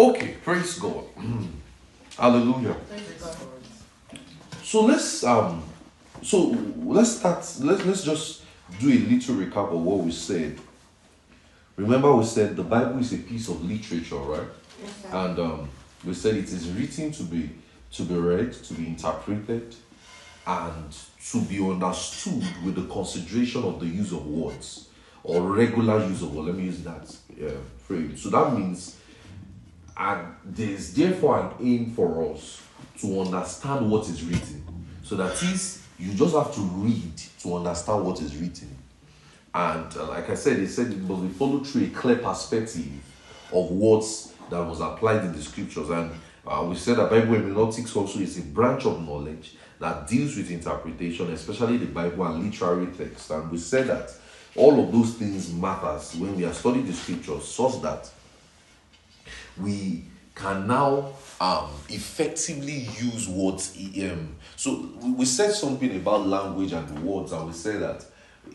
Okay, praise God. Hallelujah. So let's um so let's start let's let's just do a little recap of what we said. Remember we said the Bible is a piece of literature, right? And um, we said it is written to be to be read, to be interpreted, and to be understood with the consideration of the use of words or regular use of words. Let me use that uh, phrase. So that means, and there's therefore an aim for us to understand what is written. So that is, you just have to read to understand what is written. And uh, like I said, they said it must be followed through a clear perspective of words that was applied in the scriptures. And uh, we said that Bible hermeneutics also is a branch of knowledge that deals with interpretation, especially the Bible and literary text. And we said that all of those things matters when we are studying the scriptures, such that we can now um, effectively use words. Um, so we said something about language and words, and we said that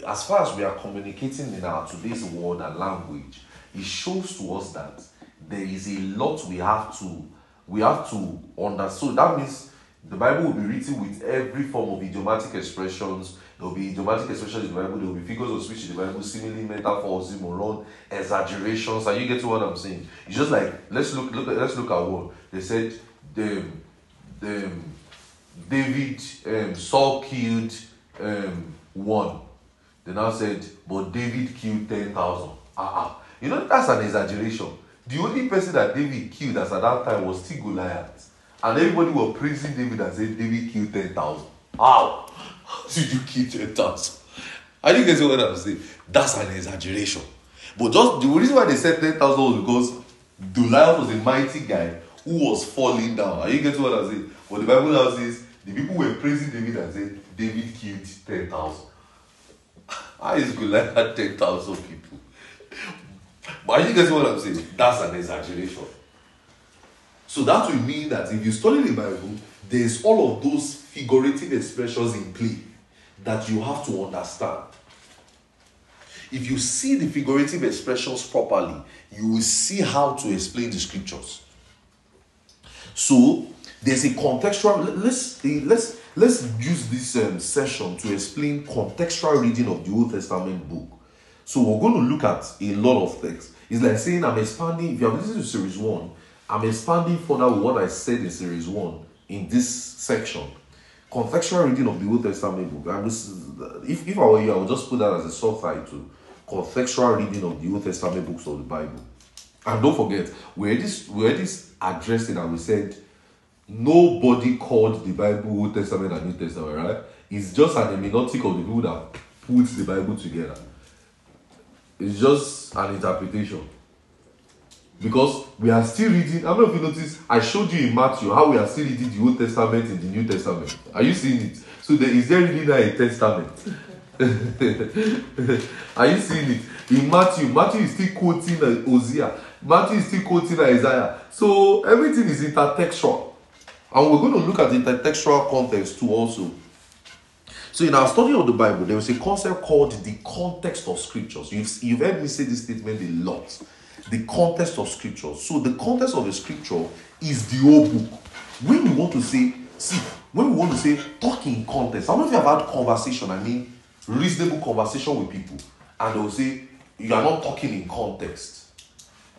as far as we are communicating in our today's word and language, it shows to us that there is a lot we have to we have to understand. So that means the Bible will be written with every form of idiomatic expressions. There will be idiomatic expressions in the Bible. There will be figures of speech in the Bible, simile, metaphors, moron, exaggerations. Are you getting what I'm saying? It's just like let's look look let's look at one. They said the the David um, Saul killed um, one. They now said, but David killed ten thousand. Ah, uh-uh. you know that's an exaggeration. The only person that David killed as at that time was still Goliath. And everybody were praising David and saying David killed 10,000. How? Did you kill 10,000? I think that's what I'm saying. That's an exaggeration. But just the reason why they said 10,000 was because Goliath was a mighty guy who was falling down. Are you getting what I'm saying? But the Bible now says the people were praising David and saying David killed 10,000. How is Goliath 10,000 people? But are you getting what I'm saying? That's an exaggeration. So that will mean that if you study the Bible, there's all of those figurative expressions in play that you have to understand. If you see the figurative expressions properly, you will see how to explain the scriptures. So there's a contextual. Let's let's let's use this um, session to explain contextual reading of the Old Testament book. So we're going to look at a lot of things. It's like saying I'm expanding. If you have listened to series one, I'm expanding further what I said in series one in this section. Contextual reading of the Old Testament book. This is, if, if I were you, I would just put that as a subtitle. Contextual reading of the Old Testament books of the Bible. And don't forget, we already, we already addressed it and we said nobody called the Bible Old Testament and New Testament, right? It's just an hermeneutic of the people that puts the Bible together. It's just an interpretation. Because we are still reading. How many of you notice I showed you in Matthew how we are still reading the Old Testament in the New Testament? Are you seeing it? So there, is there really now a testament? are you seeing it? In Matthew, Matthew is still quoting uh, Hosea. Matthew is still quoting Isaiah. So everything is intertextual. And we're going to look at intertextual context too also. So in our study of the Bible, there is a concept called the context of scriptures. You've, you've heard me say this statement a lot the context of scripture. So the context of a scripture is the whole book. When we want to say, see, when we want to say talk in context, how many of you have had conversation? I mean, reasonable conversation with people, and they'll say you are not talking in context.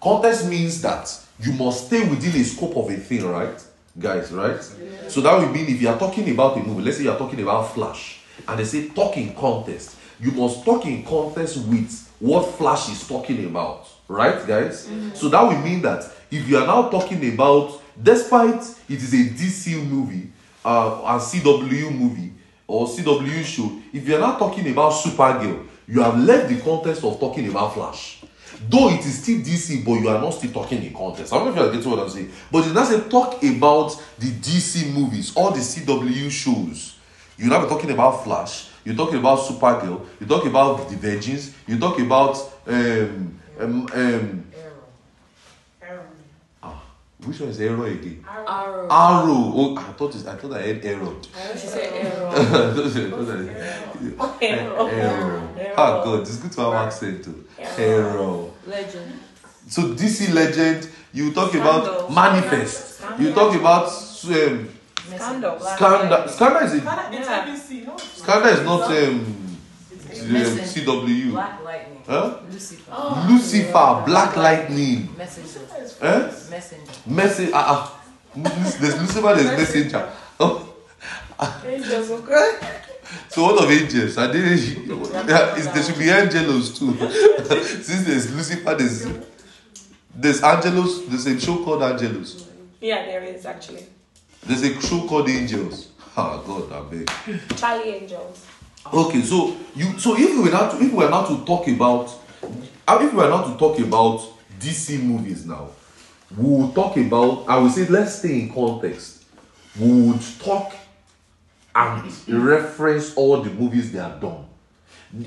Context means that you must stay within a scope of a thing, right, guys? Right. Yeah. So that would mean if you are talking about a movie, let's say you are talking about Flash, and they say talk in context, you must talk in context with what Flash is talking about right guys? Mm-hmm. so that will mean that if you are now talking about despite it is a dc movie uh, a cw movie or cw show if you are now talking about supergirl you have left the context of talking about flash. Though it is still dc but you are not still talking in context. I don't know if you are getting what i'm saying. But you now say talk about the dc movies all the cw shows. You now be talking about flash. You're talking about supergirl. You talk about the virgins you talk about um, um, um, Arrow. Ah, which one is Arrow again? Arrow. Arrow. Oh, I thought it, I thought I had Arrow. I she said Arrow. Arrow. Arrow. Arrow. Ah, God, it's good to have accent too. Arrow. Legend. So DC Legend, You talk about Scandal. manifest. You talk about um, Scandal. scandal. Scandal is a, it's Yeah. No? scandal is not um, um, CW. Black lightning. Huh? Lucifer. Lucifer, Black Lightning. Messenger. Eh? Messenger. Message. Ah, ah. There's Lucifer. There's messenger. Oh, Angels of God. so what of angels? Are they? Yeah, is- there should be angelos too. Since there's Lucifer, there's there's angelos. There's a show called angelos. Yeah, there is actually. There's a show called angels. Ah, God, I beg. Charlie Angels. Okay, so you so if we were not to, if we were not to talk about uh, if we were not to talk about DC movies now, we will talk about I would say let's stay in context. We would talk and reference all the movies they have done.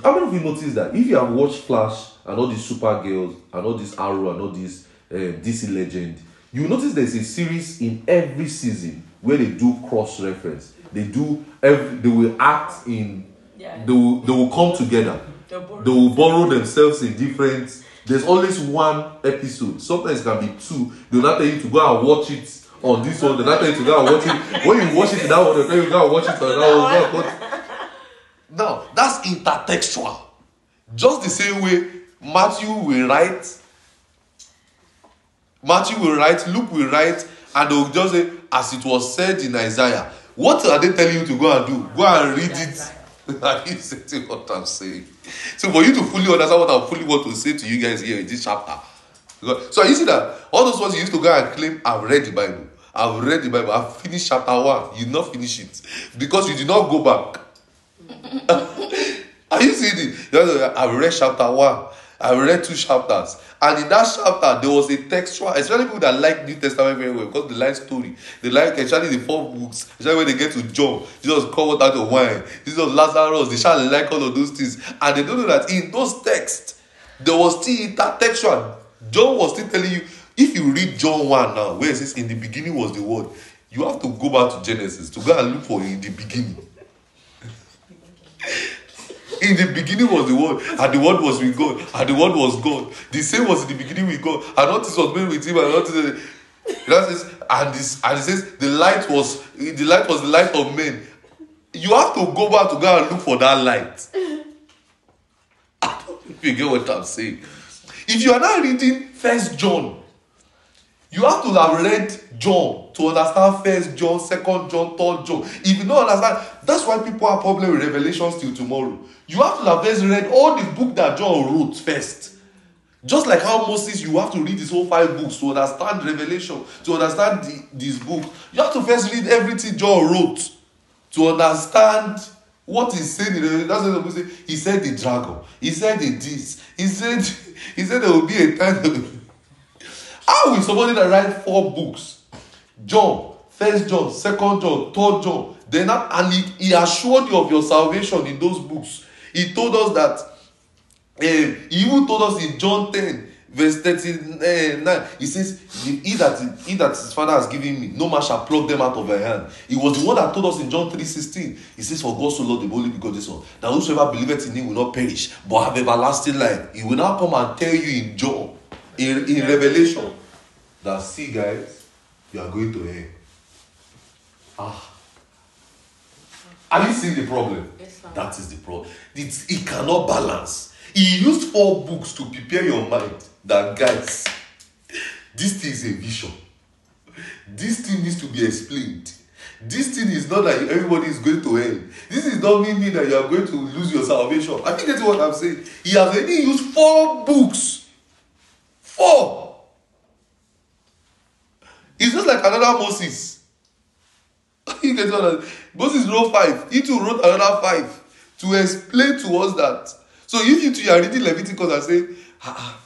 How many of you noticed that if you have watched Flash and all these Supergirls and all this Arrow and all this uh, DC Legend, you notice there's a series in every season where they do cross reference. They do every they will act in Yeah. they will they will come together. They will borrow themselves in different. There's always one episode. Sometimes it can be two. They'll not tell you to go and watch it on this one. They'll not tell you to go and watch it. When you watch it in that one, they'll tell you to go and watch it on that one. Go and watch- Now that's intertextual. Just the same way Matthew will write. Matthew will write, Luke will write, and they'll just say, as it was said in Isaiah. What are they telling you to go and do? Go and read it. Are you saying what I'm saying? So for you to fully understand what I fully want to say to you guys here in this chapter. Because- So you see that all those ones you used to go and claim, I've read the Bible. I've read the Bible. I've finished chapter one. You not finish it. Because you did not go back. Are you seeing it? I've read chapter one. I've read two chapters. And in that chapter, there was a textual, especially people that like New Testament very well, because they like story. They like especially the four books, especially when they get to John. Jesus called out of wine. Jesus Lazarus. They shall like all of those things. And they don't know that in those texts, there was still intertextual. John was still telling you, if you read John 1 now, where it says, In the beginning was the word, you have to go back to Genesis to go and look for in the beginning. In the beginning was the word, and the word was with God, and the word was God. The same was in the beginning with God, and nothing was made with him, and nothing. That says, and this, and it says, the light was the light was the light of men. You have to go back to go and look for that light. If you get what I'm saying. If you are not reading First John, you have to have read John to understand First John, Second John, Third John. If you don't understand, that's why people have problem with Revelations till tomorrow. You have to have first read all the book that John wrote first. Just like how Moses, you have to read his whole five books to understand Revelation, to understand the, this book. You have to first read everything John wrote to understand what he's saying. in Revelation. That's what people say. He said the dragon. He said the this. He said he said there will be a time. How will somebody that write four books, John, First John, Second John, Third John, then and he, he assured you of your salvation in those books. He told us that. eh, he even told us in John ten, verse thirty-nine. He says, "He that he that his father has given me, no man shall pluck them out of my hand." He was the one that told us in John three sixteen. He says, "For God so loved the holy because this one, that whosoever believeth in him will not perish, but have everlasting life." He will now come and tell you in John, in, in Revelation, that see, guys, you are going to hell. Ah. Have you seen the problem? Yes, sir. That is the problem. It, it cannot balance. He used four books to prepare your mind that, guys, this thing is a vision. This thing needs to be explained. This thing is not that everybody is going to hell. This is not meaning that you are going to lose your salvation. I think that's what I'm saying. He has already used four books. Four. It's just like another Moses. you get what I'm Moses wrote five. He too wrote another five to explain to us that. So if you two are reading Leviticus and say, ah, ah,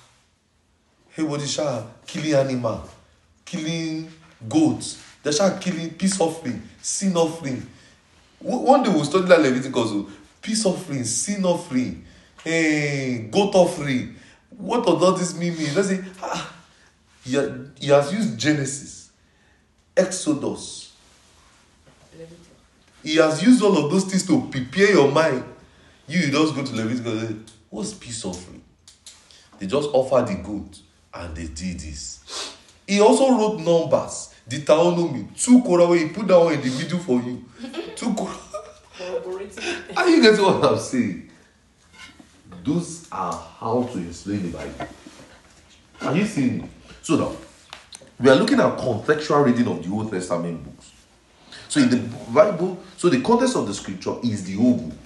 hey, what is killing animal, killing goats, they shall killing peace offering, sin offering. One day we'll study that Leviticus. oh. Peace offering, sin offering, hey, goat offering. What does this mean? mean? Let's say, ah, he, he has used Genesis, Exodus, he has used all of those things to prepare your mind. You, you just go to Leviticus and say, What's peace offering? They just offer the good and they did this. He also wrote numbers, Deuteronomy, two Korah where he put that one in the middle for you. Two Korah. Are you getting what I'm saying? Those are how to explain the Bible. Are you seeing? So now, we are looking at contextual reading of the Old Testament books. So in the Bible, so the context of the scripture is the whole book.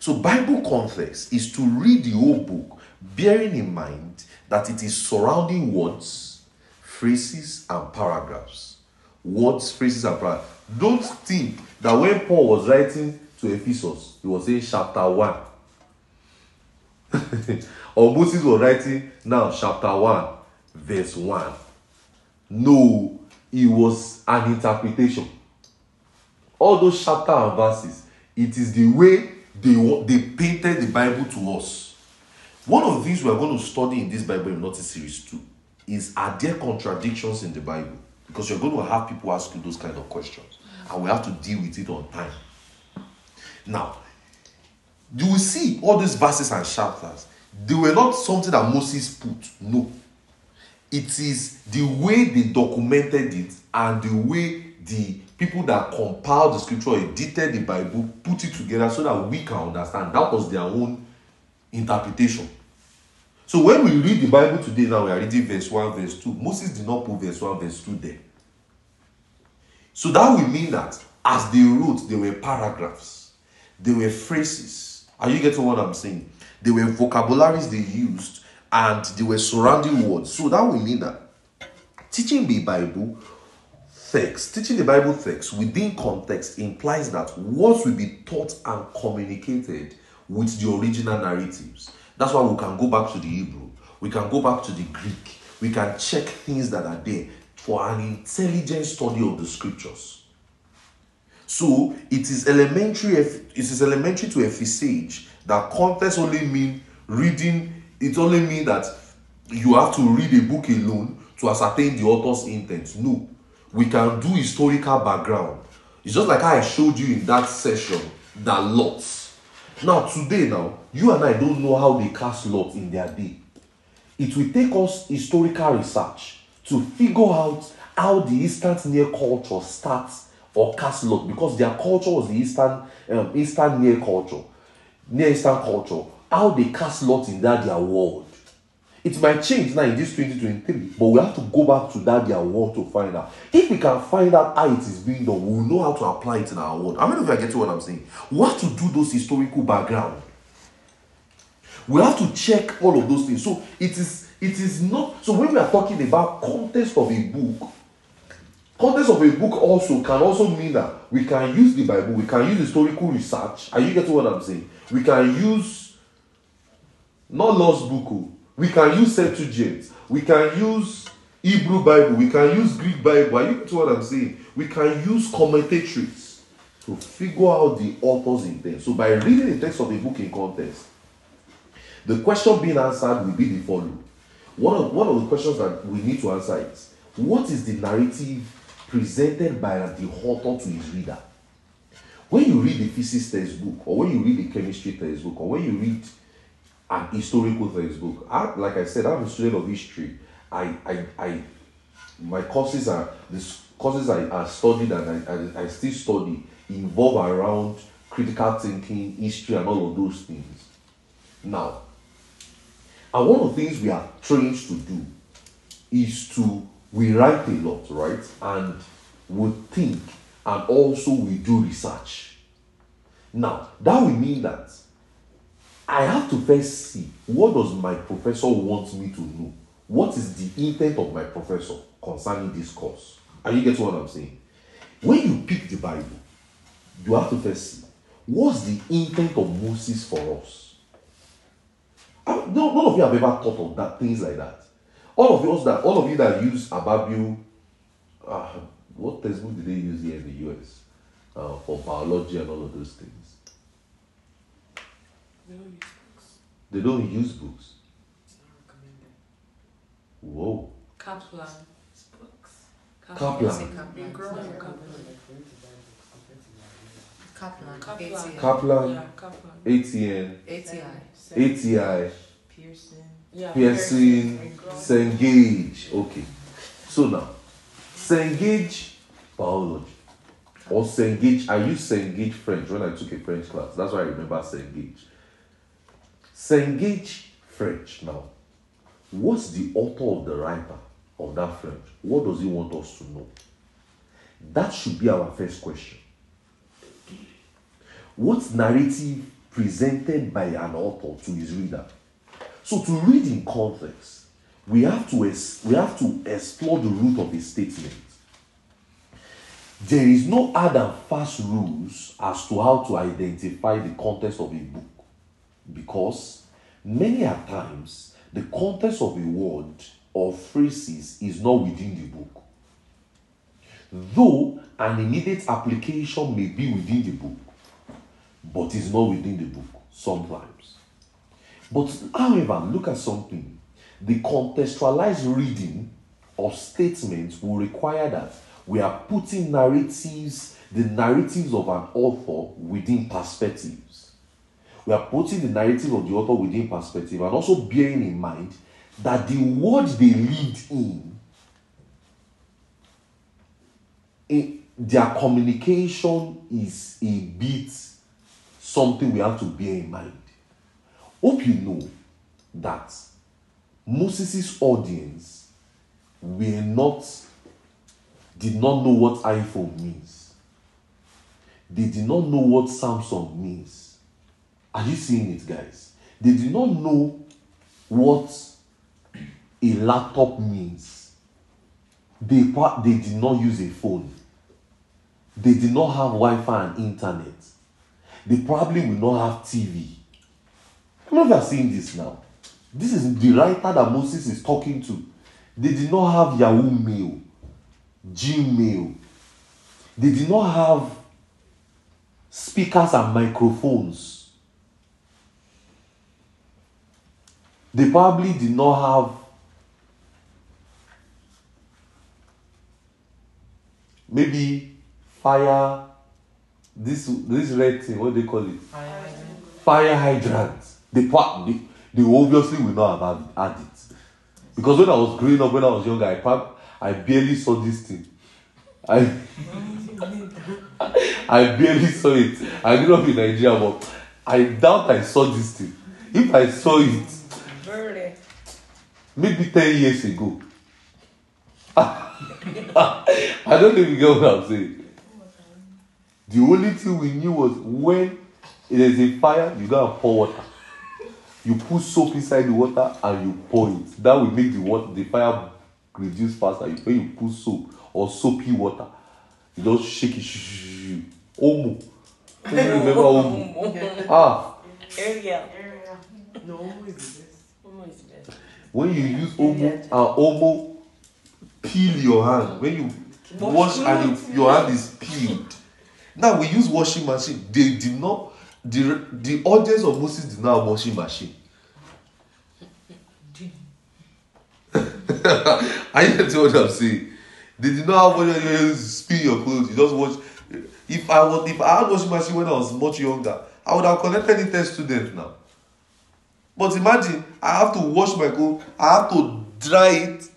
So Bible context is to read the whole book, bearing in mind that it is surrounding words, phrases, and paragraphs. Words, phrases, and paragraphs. Don't think that when Paul was writing to Ephesus, he was saying chapter 1. or Moses was writing now chapter 1, verse 1. No, it was an interpretation. All those chapter and verses, it is the way they, they painted the Bible to us. One of the things we are going to study in this Bible Hermeneutics Series 2 is are there contradictions in the Bible? Because you're going to have people ask you those kind of questions. And we have to deal with it on time. Now, you will see all these verses and chapters. They were not something that Moses put. No. It is the way they documented it and the way the people that compiled the scripture, edited the Bible, put it together so that we can understand. That was their own interpretation. So when we read the Bible today, now we are reading verse 1, verse 2. Moses did not put verse 1, verse 2 there. So that will mean that as they wrote, there were paragraphs, there were phrases. Are you getting what I'm saying? There were vocabularies they used, and there were surrounding words. So that will mean that teaching the Bible text, teaching the Bible text within context implies that words will be taught and communicated with the original narratives. That's why we can go back to the Hebrew, we can go back to the Greek, we can check things that are there for an intelligent study of the scriptures. So it is elementary. It is elementary to envisage that context only mean reading. It only mean that you have to read a book alone to ascertain the author's intent. No, we can do historical background. It's just like I showed you in that session that lots. Now today, now you and I don't know how they cast lots in their day. It will take us historical research to figure out how the Eastern Near culture starts or cast lot because their culture was the Eastern um, Eastern Near culture, Near Eastern culture. How they cast lots in that their world. It might change now in this 2023, but we have to go back to that their world to find out. If we can find out how it is being done, we will know how to apply it in our world. How many of you are getting what I'm saying? We have to do those historical background. We have to check all of those things. So it is it is not so when we are talking about context of a book, context of a book also can also mean that we can use the Bible, we can use historical research. Are you getting what I'm saying? We can use not lost book, oh. we can use Septuagint, we can use Hebrew Bible, we can use Greek Bible. Are you getting what I'm saying? We can use commentaries to figure out the author's intent. So by reading the text of a book in context, the question being answered will be the following. One of, one of the questions that we need to answer is what is the narrative presented by the author to his reader? When you read the physics textbook, or when you read the chemistry textbook, or when you read an historical textbook, I, like I said, I'm a student of history. I, I, I my courses are the courses I, I studied and I, I, I still study involve around critical thinking, history, and all of those things. Now, and one of the things we are trained to do is to we write a lot, right? And we think and also we do research. Now, that will mean that I have to first see what does my professor want me to know? What is the intent of my professor concerning this course? Are you getting what I'm saying? When you pick the Bible, you have to first see what's the intent of Moses for us. I- no, none of you have ever thought of that things like that. All of us that all of you that use Ababu, uh, what textbook did they use here in the US uh, for biology and all of those things? We don't use books. They don't use books. It's not recommended. Whoa. Kaplan. Books. Kaplan. Say Kaplan. grow up with Kaplan. Kaplan. Kaplan. ATI. Kaplan, Yeah, Kaplan. ATN, ATI. ATI, Pearson. Yeah, Pearson, Pearson. Cengage. Okay. So now, Cengage biology or Cengage. I used Cengage French when I took a French class. That's why I remember Cengage. Cengage French. Now, what's the author of the writer of that French? What does he want us to know? That should be our first question. What narrative presented by an author to his reader? So to read in context, we have to es- we have to explore the root of a statement. There is no and fast rules as to how to identify the context of a book, because many a times the context of a word or phrases is not within the book. Though an immediate application may be within the book, but is not within the book sometimes. But however, look at something. The contextualized reading of statements will require that we are putting narratives, the narratives of an author within perspectives. We are putting the narrative of the author within perspective and also bearing in mind that the world they lived in, in their communication is a bit something we have to bear in mind. Hope you know that Moses' audience were not did not know what iPhone means. They did not know what Samsung means. Are you seeing it, guys? They did not know what a laptop means. They, they did not use a phone. They did not have Wi Fi and internet. They probably will not have TV. I don't know you are seeing this now. This is the writer that Moses is talking to. They did not have Yahoo Mail, Gmail. They did not have speakers and microphones. They probably did not have maybe fire this this red thing what they call it? Fire hydrant. They they, they obviously will not have had, it. Because when i was growing up when i was younger i prob- i barely saw this thing. I i barely saw it. I grew up in nigeria but i doubt i saw this thing. If i saw it? Maybe 10 years ago. I don't know if you get what i'm saying. The only thing we knew was when there's a fire you gotta pour water. You put soap inside the water and you pour it. That will make the water the fire reduce faster. When you put soap or soapy water you just shake it omo. Who remember omo? Ah. Ariel. No, who is this? Omo is best. When you use omo and uh, omo peel your hand. When you wash and you, your hand is peeled. Now we use washing machine. They did not the the audience of moses did not have washing machine. I get what i'm saying? They did not have washing machine. You spill your clothes you just wash. If i was if i had washing machine when i was much younger i would have collected it as student now but imagine i have to wash my clothes i have to dry it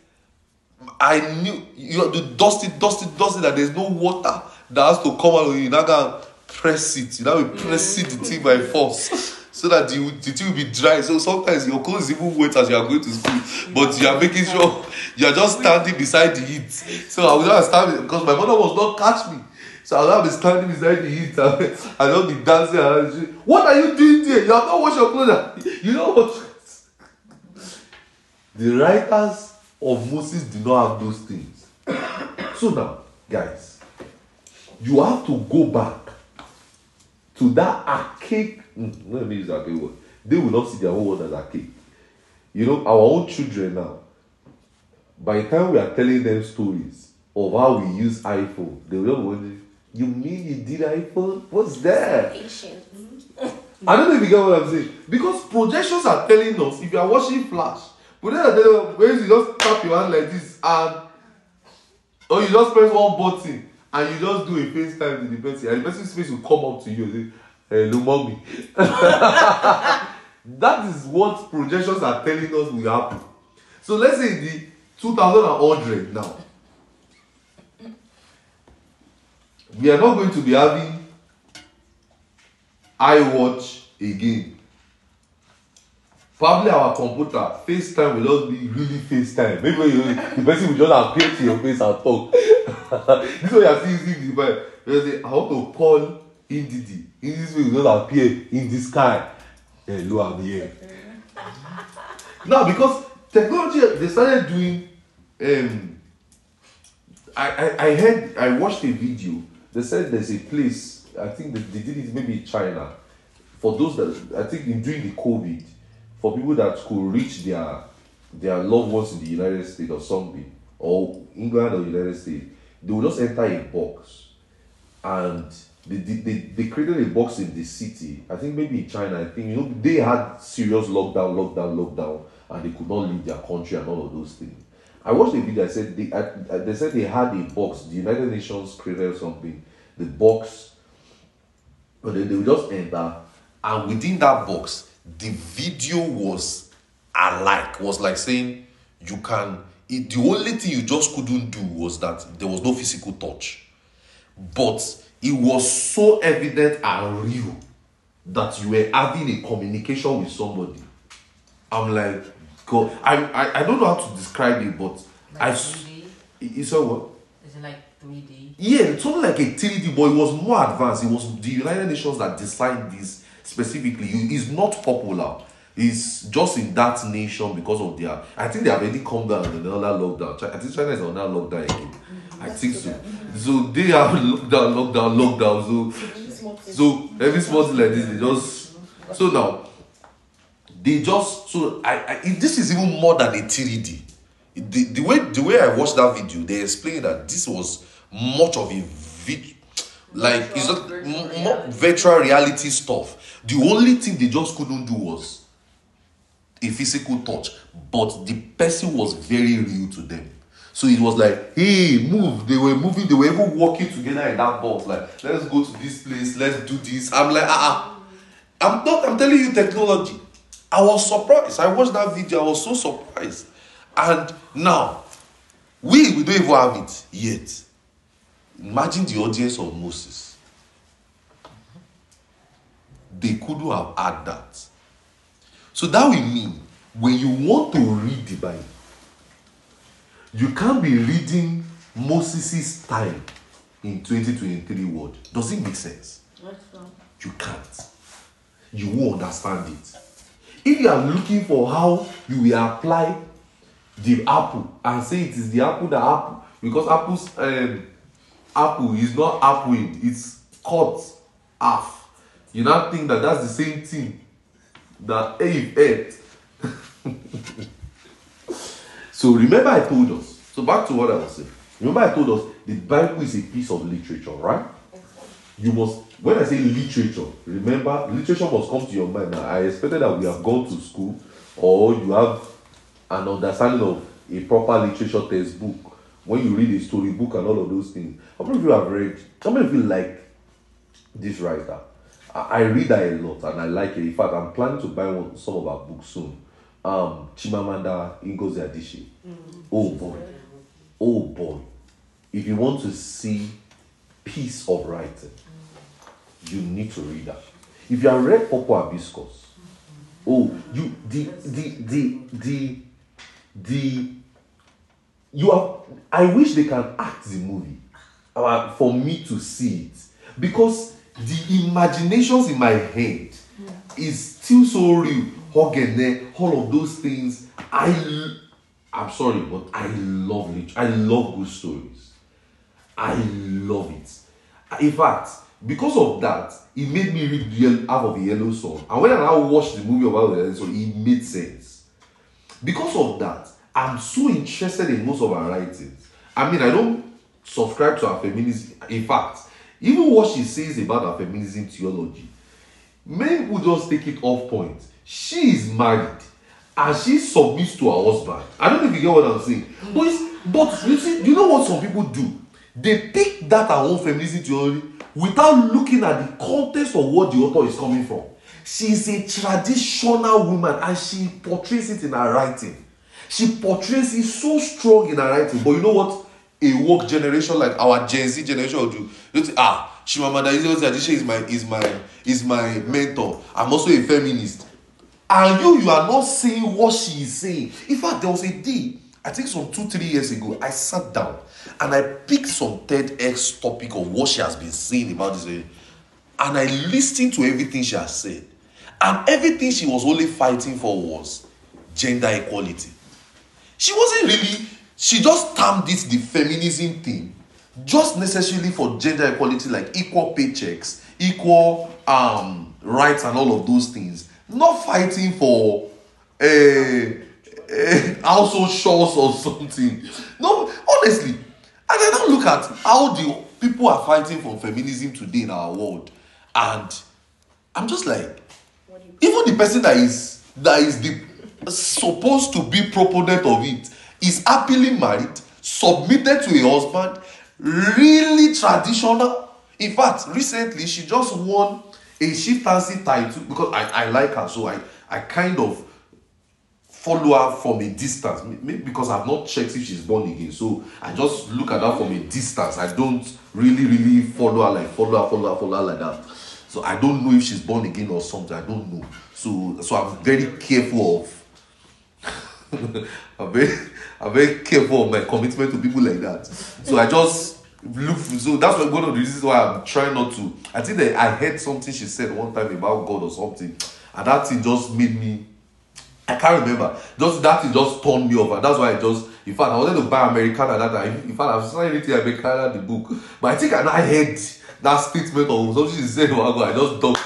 I knew you have to dust it, dust it, dust it, that there's no water that has to come out of you. Now gotta press it. You now will press it the thing by force. So that the, the thing will be dry. So sometimes your clothes even wet as you are going to school. But you are making sure you are just standing beside the heat. So I was just standing because my mother was not catch me. So I will be standing beside the heat and I don't be dancing around. What are you doing there? You have not washed your clothes. You know what? The writers of Moses did not have those things. So now, guys, you have to go back to that archaic. mm, Let me use archaic word. They will not see their own word as archaic. You know, our own children now. By the time we are telling them stories of how we use iPhone, they will just wonder, "You mean you did iPhone? What's that?" I don't know if you get what I'm saying. Because projections are telling us if you are watching Flash, projections are telling us when you just tap your hand like this and or you just press one button and you just do a FaceTime to the person and the person's face will come up to you and say, Hello mommy. that is what projections are telling us will happen. So let's say the 2100 now, we are not going to be having iWatch again. Probably our computer, FaceTime will not be really FaceTime. Maybe you, the person will just appear to your face and talk. this is what you are seeing in the. You say, I want to call Indidi. Indidi will just appear in the sky. Hello, I'm here. now, because technology, they started doing. Um, I, I, I heard, I watched a video. They said there's a place, I think they, they did it maybe in China. For those that, I think in during the COVID, for people that could reach their their loved ones in the United States or something, or England or United States, they would just enter a box and they, they, they, created a box in the city. I think maybe in China, I think you know they had serious lockdown, lockdown, lockdown, and they could not leave their country and all of those things. I watched a video. I said they, I, I- they said they had a box. The United Nations created something. The box, but then they would just enter, and within that box, the video was alike. Was like saying you can. It, the only thing you just couldn't do was that there was no physical touch, but it was so evident and real that you were having a communication with somebody. I'm like, God, I, I, I don't know how to describe it, but I. Like s- 3D? You saw what? Is it like 3D? Yeah, it's something like a 3D, but it was more advanced. It was the United Nations that designed this specifically. It's not popular. It's just in that nation because of their. I think they have already come down in another lockdown. I think China is on another lockdown again. Mm-hmm. I think so. So they have lockdown, lockdown, lockdown. So so every small thing like this, they just. So now, they just so I, I this is even more than a 3D. The, the way the way I watched that video, they explained that this was much of a vid, like it's not Virtual m- reality. virtual reality stuff. The only thing they just couldn't do was a physical touch, but the person was very real to them. So it was like, hey, move. They were moving, they were even walking together in that box. Like, let's go to this place, let's do this. I'm like, ah, ah. I'm not, I'm telling you technology. I was surprised. I watched that video, I was so surprised. And now, we, we don't even have it yet. Imagine the audience of Moses. They couldn't have had that. So that will mean when you want to read the Bible, you can't be reading Moses' time in 2023 word. Does it make sense? You can't. You won't understand it. If you are looking for how you will apply the apple and say it is the apple that apple because apple's um, apple is not apple it's cut half. You now think that that's the same thing that Eve ate. So remember I told us so back to what I was saying. Remember I told us the Bible is a piece of literature right? You must when I say literature, remember literature must come to your mind. Now, I expected that we have gone to school or you have an understanding of a proper literature textbook when you read a storybook and all of those things. How many of you have read? How many of you like this writer? I, I read her a lot and I like it. In fact, I'm planning to buy one, some of her books soon. Um, Chimamanda Ngozi Adichie. Oh boy, oh boy! If you want to see piece of writing, you need to read that. If you have read Purple Hibiscus, oh, you the the the the the you have. I wish they can act the movie uh, for me to see it because the imaginations in my head is still so real. Eugene, all of those things. I, I'm sorry, but I love it. I love good stories. I love it. In fact, because of that, it made me read Yel- half of the Yellow Sun. And when I now watched the movie about the Yellow Sun, it made sense. Because of that, I'm so interested in most of her writings. I mean, I don't subscribe to her feminism. In fact, even what she says about her feminism theology, many people just take it off point. She is married and she submits to her husband. I don't know if you get what I'm saying. But, but you see, you know what some people do? They pick that her own feminism theology without looking at the context of what the author is coming from. She is a traditional woman and she portrays it in her writing. She portrays it so strong in her writing. But you know what? a woke generation like our Gen Z generation will do. You think, ah, Chimamanda Adichie is my is my is my mentor. I'm also a feminist. And you, you are not saying what she is saying. In fact, there was a day, I think some two, three years ago, I sat down and I picked some TEDx topic of what she has been saying about this. eh, And I listened to everything she has said. And everything she was only fighting for was gender equality. She wasn't really, she just termed it the feminism thing, just necessarily for gender equality, like equal paychecks, equal um, rights, and all of those things. Not fighting for a, a household chores or something. No, honestly. And I now look at how the people are fighting for feminism today in our world, and I'm just like, even the person that is that is the supposed to be proponent of it is happily married submitted to a husband really traditional in fact recently she just won a chieftaincy title because i i like her so i i kind of follow her from a distance. Maybe because i've not checked if she's born again. So i just look at her from a distance. I don't really really follow her like follow her follow her follow her like that. So i don't know if she's born again or something. I don't know. So so i'm very careful of i'm very i'm very careful of my commitment to people like that. So i just look so that's one of the reasons why i'm trying not to i think that i heard something she said one time about god or something and that thing just made me I can't remember. Just that just turned me over. that's why I just. In fact, I wanted to buy Americanah that time. In fact, I've it to Americanah the book, but I think I now heard that statement of something she said a while ago. I just don't.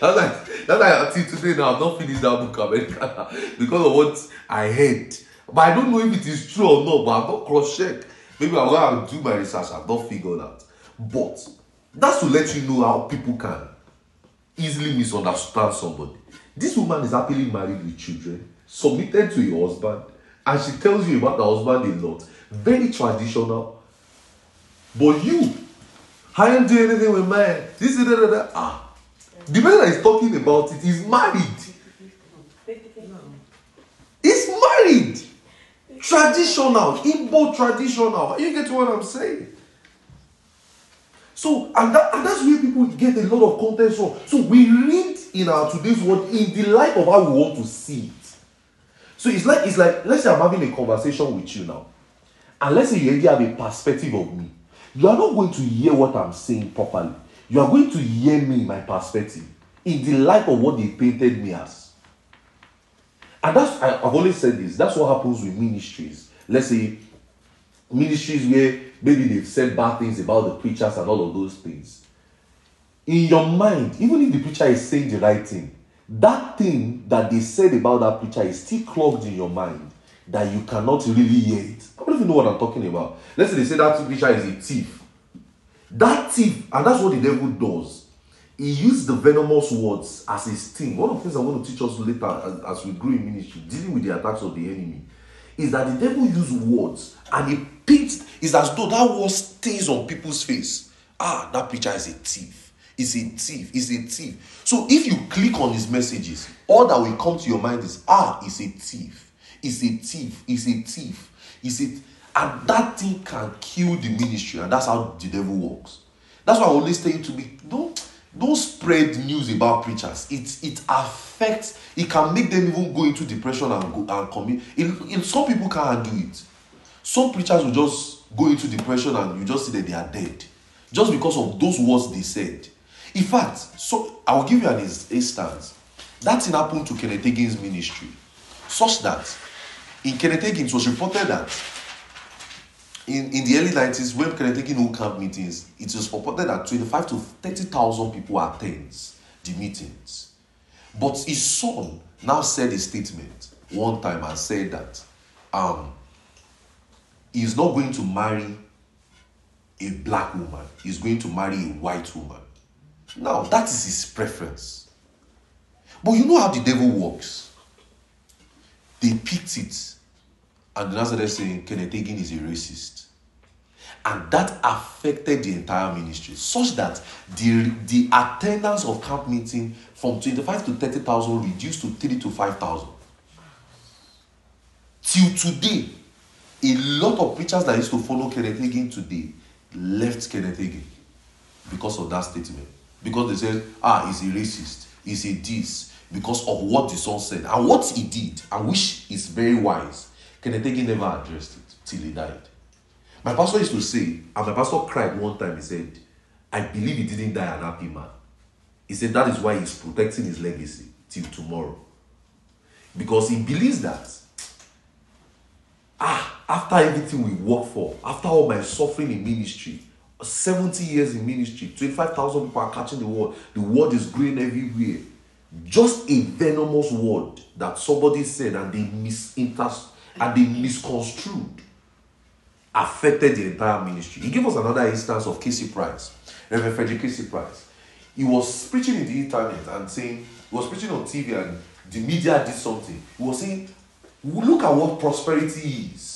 That's like that's like today now. I've not finished that book Americanah because of what I heard. But I don't know if it is true or not. But I've not cross checked. Maybe I'm gonna do my research. I've not figured out. But that's to let you know how people can easily misunderstand somebody. This woman is happily married with children, submitted to a husband, and she tells you about the husband a lot. Very traditional. But you, I ain't doing anything with man. This is da. Ah. The man that is talking about it is married. He's married. Traditional. Igbo traditional. You get what I'm saying? So, and, that, and that's where people get a lot of content from. So, we read in our today's world in the light of how we want to see it. So, it's like, it's like, let's say I'm having a conversation with you now. And let's say you already have a perspective of me. You are not going to hear what I'm saying properly. You are going to hear me, my perspective, in the light of what they painted me as. And that's, I, I've always said this, that's what happens with ministries. Let's say ministries where maybe they've said bad things about the preachers and all of those things. In your mind, even if the preacher is saying the right thing, that thing that they said about that preacher is still clogged in your mind that you cannot really hear it. I don't even know what I'm talking about. Let's say they say that preacher is a thief. That thief, and that's what the devil does. He uses the venomous words as his thing. One of the things I'm going to teach us later as, as we grow in ministry, dealing with the attacks of the enemy, is that the devil uses words and he paints, it's as though that word stays on people's face. Ah, that preacher is a thief. Is a thief. Is a thief. So if you click on his messages, all that will come to your mind is ah, is a thief. Is a thief. Is a thief. Is it? And that thing can kill the ministry, and that's how the devil works. That's why I always tell you to be don't don't spread news about preachers. It it affects. It can make them even go into depression and go and commit. It, it, some people can't do it. Some preachers will just go into depression and you just see that they are dead, just because of those words they said. In fact, so I will give you an instance. That thing happened to Kenneth Hagin's ministry, such that in Kenneth Hagin it was reported that in, in the early 90s, when Kenneth Hagin hold camp meetings, it was reported that 25 to 30,000 people attend the meetings. But his son now said a statement one time and said that um, he's not going to marry a black woman, he's going to marry a white woman. Now, that is his preference. But you know how the devil works. They picked it and now started saying Kenneth Hagin is a racist. And that affected the entire ministry, such that the, the attendance of camp meeting from 25 to 30,000 reduced to 3 to 5,000. Till today, A lot of preachers that used to follow Kenneth Hagin today left Kenneth Hagin because of that statement. Because they said, ah, he's a racist, he's a this, because of what the son said and what he did, and which is very wise. Kenneth Hagin never addressed it till he died. My pastor used to say, and my pastor cried one time, he said, I believe he didn't die an happy man. He said that is why he's protecting his legacy till tomorrow. Because he believes that ah, after everything we work for, after all my suffering in ministry, 70 years in ministry, 25,000 people are catching the word, the word is growing everywhere. Just a venomous word that somebody said and they misinterpreted and they misconstrued affected the entire ministry. He gave us another instance of K.C. Price, Reverend Frederick K.C. Price. He was preaching in the internet and saying, he was preaching on TV and the media did something. He was saying, look at what prosperity is.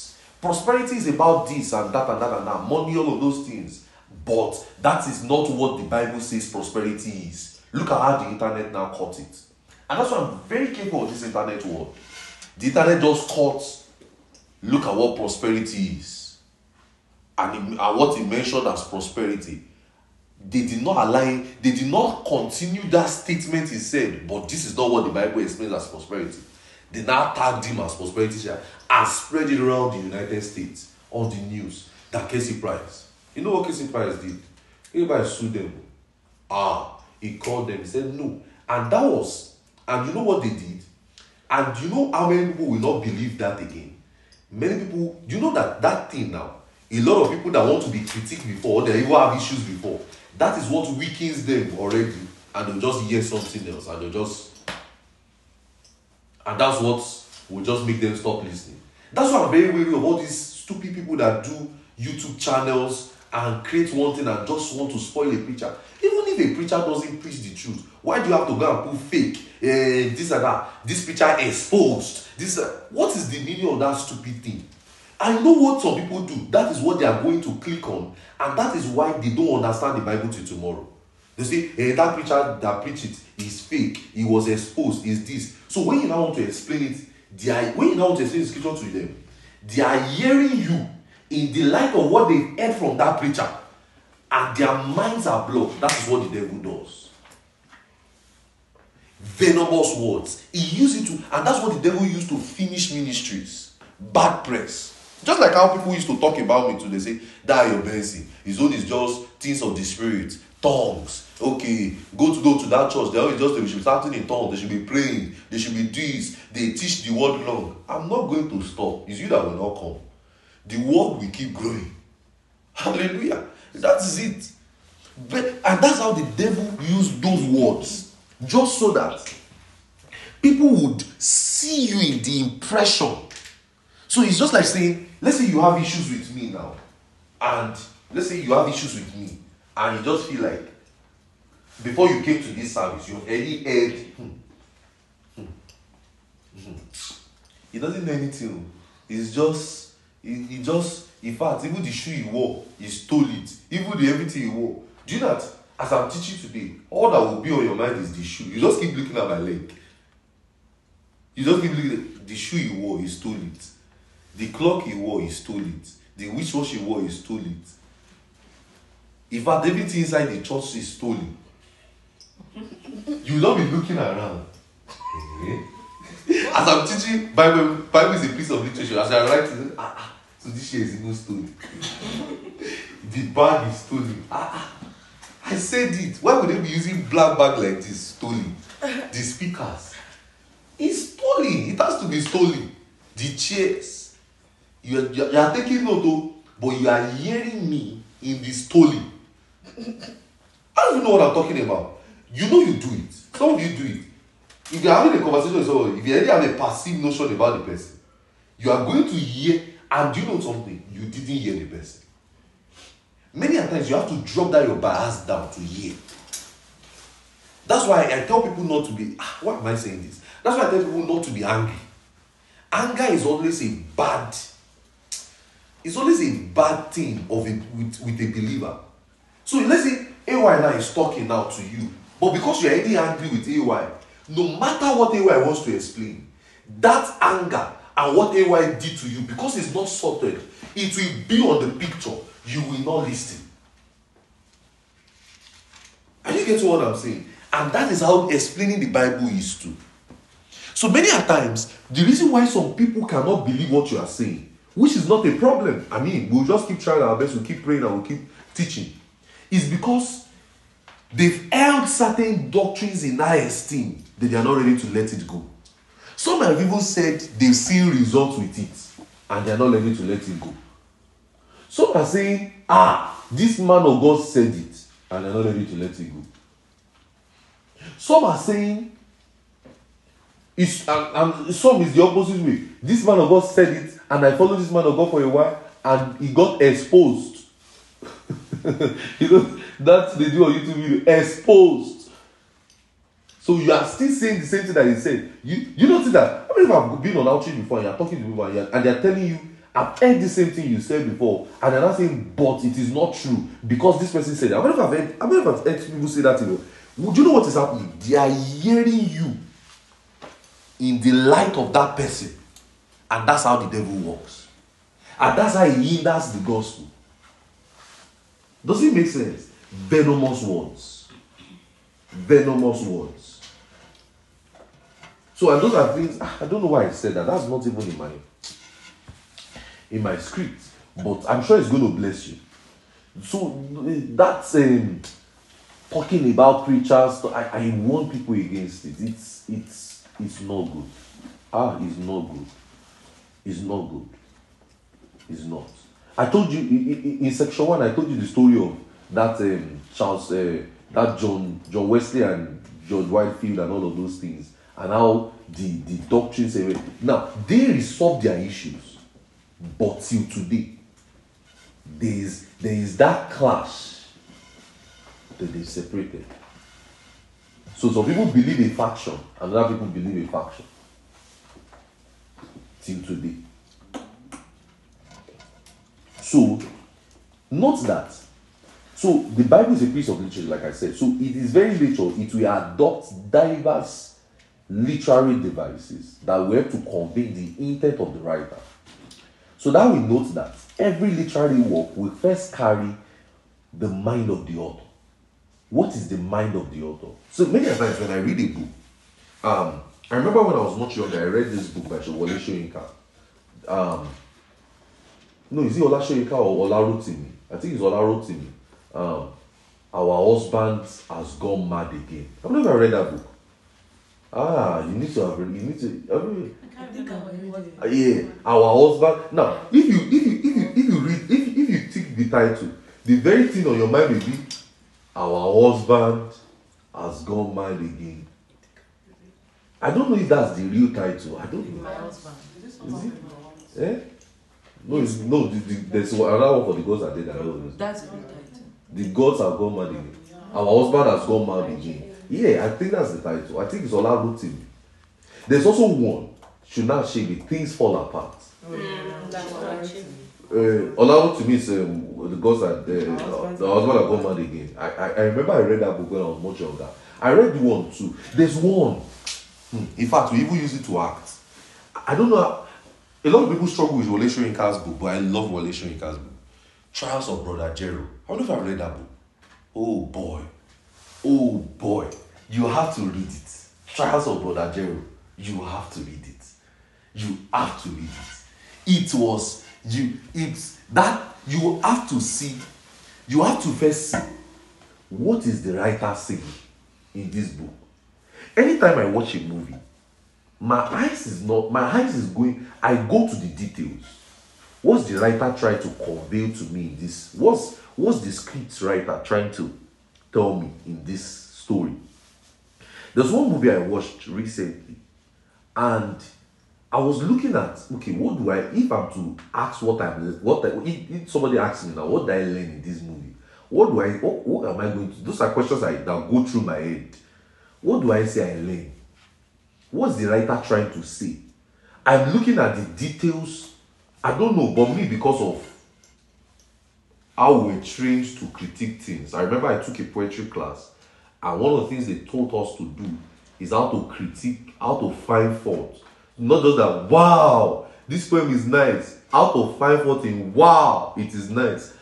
Prosperity is about this and that and that and that, money, all of those things. But that is not what the Bible says prosperity is. Look at how the internet now caught it. And that's why I'm very careful of this internet world. The internet just caught, look at what prosperity is. And, it, and what he mentioned as prosperity. They did not align, they did not continue that statement he said, but this is not what the Bible explains as prosperity. They now tagged him as prosperity and spread it around the United States on the news that K.C. Price. You know what K.C. Price did? Everybody sued them. Ah, he called them, he said no. And that was, and you know what they did? And you know how many people will not believe that again? Many people, you know that that thing now, a lot of people that want to be critiqued before, they even have issues before, that is what weakens them already, and they'll just hear something else, and they'll just, and that's what will just make them stop listening. That's why I'm very wary of all these stupid people that do YouTube channels and create one thing and just want to spoil a preacher. Even if a preacher doesn't preach the truth, why do you have to go and put fake? Uh, this and that. This preacher exposed. This. Uh, what is the meaning of that stupid thing? I know what some people do. That is what they are going to click on, and that is why they don't understand the Bible till tomorrow. They say, hey, that preacher that preached it is fake. He was exposed. Is this? So when you now want to explain it, they are, when you now explain the scripture to them, they are hearing you in the light of what they heard from that preacher, and their minds are blocked. That is what the devil does. Venomous words. He used it to, and that's what the devil used to finish ministries. Bad press. Just like how people used to talk about me too. They say, die your mercy. His own is just things of the spirit, tongues. Okay, go to go to that church. They always just they should be starting in tongues. They should be praying. They should be this. They teach the word long. I'm not going to stop. It's you that will not come. The word will keep growing. Hallelujah. That is it. But, and that's how the devil used those words. Just so that people would see you in the impression. So it's just like saying, let's say you have issues with me now, and let's say you have issues with me, and you just feel like before you came to this service, you already heard, hmm, hmm, hmm. he doesn't know anything. It's just, he, he just, in fact, even the shoe he wore, he stole it. Even the everything he wore. Do you know that? As I'm teaching today, all that will be on your mind is the shoe. You just keep looking at my leg. You just keep looking at the shoe he wore, he stole it. The clock he wore, he stole it. The wristwatch he wore, he stole it. In fact, everything inside the church is stolen. You will not be looking around. As I'm teaching Bible, Bible is a piece of literature. As I write it, ah, ah, so this year is even stolen. the bag is stolen. Ah, ah. I said it. Why would they be using black bag like this? Stolen. The speakers. It's stolen. It has to be stolen. The chairs. You are, you are taking note, though, but you are hearing me in the stolen. I don't even know what I'm talking about. You know you do it. Some of you do it. If you're having a conversation with someone, if you already have a passive notion about the person, you are going to hear, and you know something? You didn't hear the person. Many times you have to drop that your bias down to hear. That's why I tell people not to be. Ah, why am I saying this? That's why I tell people not to be angry. Anger is always a bad. It's always a bad thing of a, with, with a believer. So let's say AY now is talking now to you, but because you're already angry with AY, no matter what AY wants to explain, that anger and what AY did to you, because it's not sorted, it will be on the picture. You will not listen. Are you getting what I'm saying? And that is how explaining the Bible is too. So many a times, the reason why some people cannot believe what you are saying, which is not a problem. I mean, we'll just keep trying our best, we'll keep praying and we'll keep teaching, is because they've held certain doctrines in high esteem that they are not ready to let it go. Some have even said they've seen results with it and they are not ready to let it go. Some are saying, ah, this man of God said it and they're not ready to let it go. Some are saying, it's, and, and some is the opposite way. This man of God said it, and I followed this man of God for a while, and he got exposed. you know, that they do on YouTube video, exposed. So you are still saying the same thing that he said. You you don't see that. I mean, if I've been on outreach before and you're talking to people and, they're telling you, I've heard the same thing you said before, and they're not saying, but it is not true because this person said. I mean, if I've heard, I mean, if I've heard people say that, you know, would you know what is happening? They are hearing you in the light of that person, and that's how the devil works, and that's how he hinders the gospel. Does it make sense? Venomous words. Venomous words. So, and those are things I don't know why I said that. That's not even in my in my script, but I'm sure it's going to bless you. So that's um, talking about preachers. I, I warn people against it. It's it's it's not good. Ah, it's not good. It's not good. It's not. I told you in, in, in section one. I told you the story of that um, Charles, uh, that John John Wesley and George Whitefield and all of those things, and how the the doctrines. Now they resolved their issues, but till today, there is there is that clash that they separated. So some people believe a faction, and other people believe a faction. Till today. So, note that. So the Bible is a piece of literature, like I said. So it is very literal. It will adopt diverse literary devices that were to convey the intent of the writer. So that we note that every literary work will first carry the mind of the author. What is the mind of the author? So many times when I read a book, um, I remember when I was much younger, I read this book by Showale Shoyinka. Um, no, is it Ola Shoyinka or Ola Rotimi? I think it's Ola Rotimi. Um, our husband has gone mad again. I've never read that book. Ah, you need to have. Read. You need to. Have you, I think I read it. yeah, our husband. Now, if you if you if you if you read if if you take the title, the very thing on your mind will be, our husband has gone mad again. I don't know if that's the real title. I don't know. My husband. Is is it? Eh? No, it's, no. The, the, there's another one for the girls that did that. That's the real title. The gods have gone mad again. Our husband has gone mad again. Yeah, I think that's the title. I think it's Ola Rotimi. There's also one. Chinua Achebe, Things Fall Apart. Not. Uh, Ola to me is um, the gods that the, the husband have gone mad again. I, I, I remember I read that book when I was much younger. I read the one too. There's one. Hmm. In fact, we even use it to act. I don't know. how- A lot of people struggle with Wole Soyinka's book, but I love Wole Soyinka's book. Trials of Brother Jero. I know if I've read that book. Oh boy. Oh boy. You have to read it. Trials of Brother Jero. You have to read it. You have to read it. It was you it's that you have to see you have to first see what is the writer saying in this book. Anytime I watch a movie, my eyes is not my eyes is going i go to the details what's the writer trying to convey to me in this what's what's the script writer trying to tell me in this story there's one movie i watched recently and i was looking at okay what do i if i'm to ask what i'm what I, if, if somebody asks me now what did i learn in this movie what do i what, what am i going to those are questions I, that go through my head what do i say i learned what's the writer trying to say? I'm looking at the details. I don't know, but me because of how we're trained to critique things. I remember I took a poetry class, and one of the things they taught us to do is how to critique, how to find fault Not just that, wow, this poem is nice. Out of 514, wow, it is nice.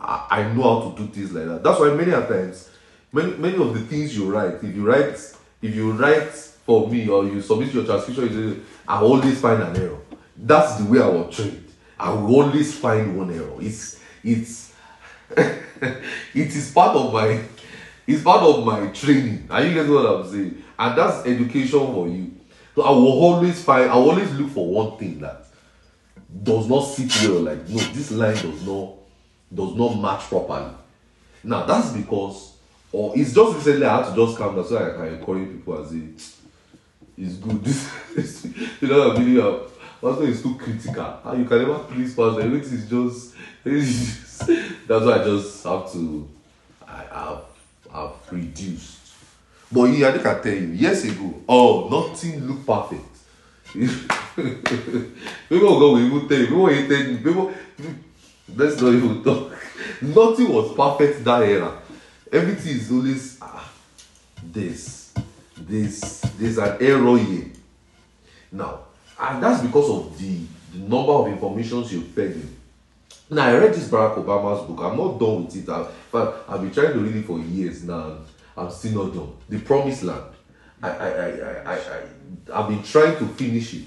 I know how to do things like that. That's why many times, many many of the things you write, if you write, if you write for me or you submit your transcription, I always find an error. That's the way I was trained. I will always find one error. It's it's it is part of my it's part of my training. Are you getting what I'm saying? And that's education for you. So I will always find I will always look for one thing that does not sit well. Like no, this line does not does not match properly. Now that's because or it's just recently I had to just calm down so I can encourage people and say it's good. This you know what I mean? Also, it's too critical. And you can never please pass. Everything is just, just that's why I just have to I have have reduced. But I think I tell you, years ago, oh nothing looked perfect. people go will tell you, people will tell you, people let's not even talk. Nothing was perfect that era. Everything is always ah, this, this, there's an error here. Now, and that's because of the, the number of informations you fed in. Now, I read this Barack Obama's book. I'm not done with it. I, but I've been trying to read it for years now. I'm still not done. The Promised Land. I, I, I, I, I, I've been trying to finish it.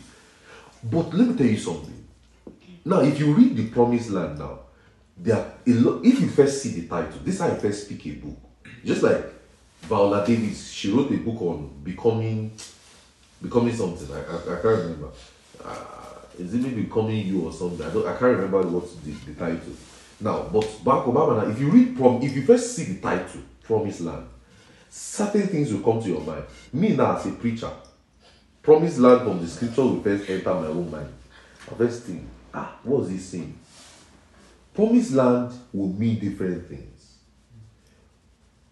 But let me tell you something. Now, if you read The Promised Land now, there are a if you first see the title, this is how you first speak a book. Just like Viola Davis, she wrote a book on becoming becoming something. I, I, I can't remember. Uh, is it me becoming you or something? I don't. I can't remember what the, the title. Now, but Barack Obama. Now, if you read from, if you first see the title, Promised Land, certain things will come to your mind. Me now as a preacher, Promised Land from the scripture will first enter my own mind. First think, ah, what is he saying? Promised Land will mean different things.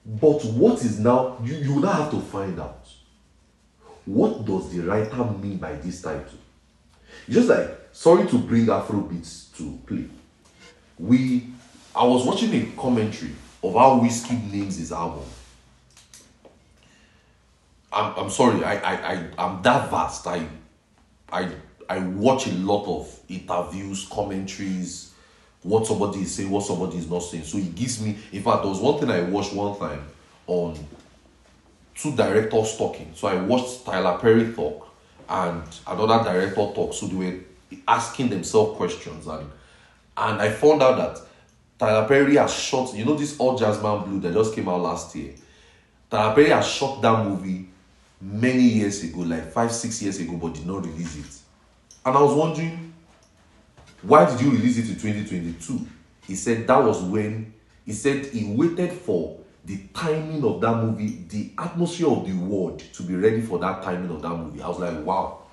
But what is now? You you will now have to find out what does the writer mean by this title? It's just like sorry to bring Afrobeats to play. We I was watching a commentary of how Wizkid names his album. I'm, I'm sorry, I, I, I I'm that vast. I I I watch a lot of interviews, commentaries, what somebody is saying, what somebody is not saying. So it gives me in fact there was one thing I watched one time on two directors talking. So I watched Tyler Perry talk and another director talk. So they were asking themselves questions and and I found out that Tyler Perry has shot, you know, this All Jazzman's Blue that just came out last year. Tyler Perry has shot that movie many years ago, like five, six years ago, but did not release it. And I was wondering, why did you release it in 2022? He said that was when he said he waited for the timing of that movie, the atmosphere of the world to be ready for that timing of that movie. I was like, wow.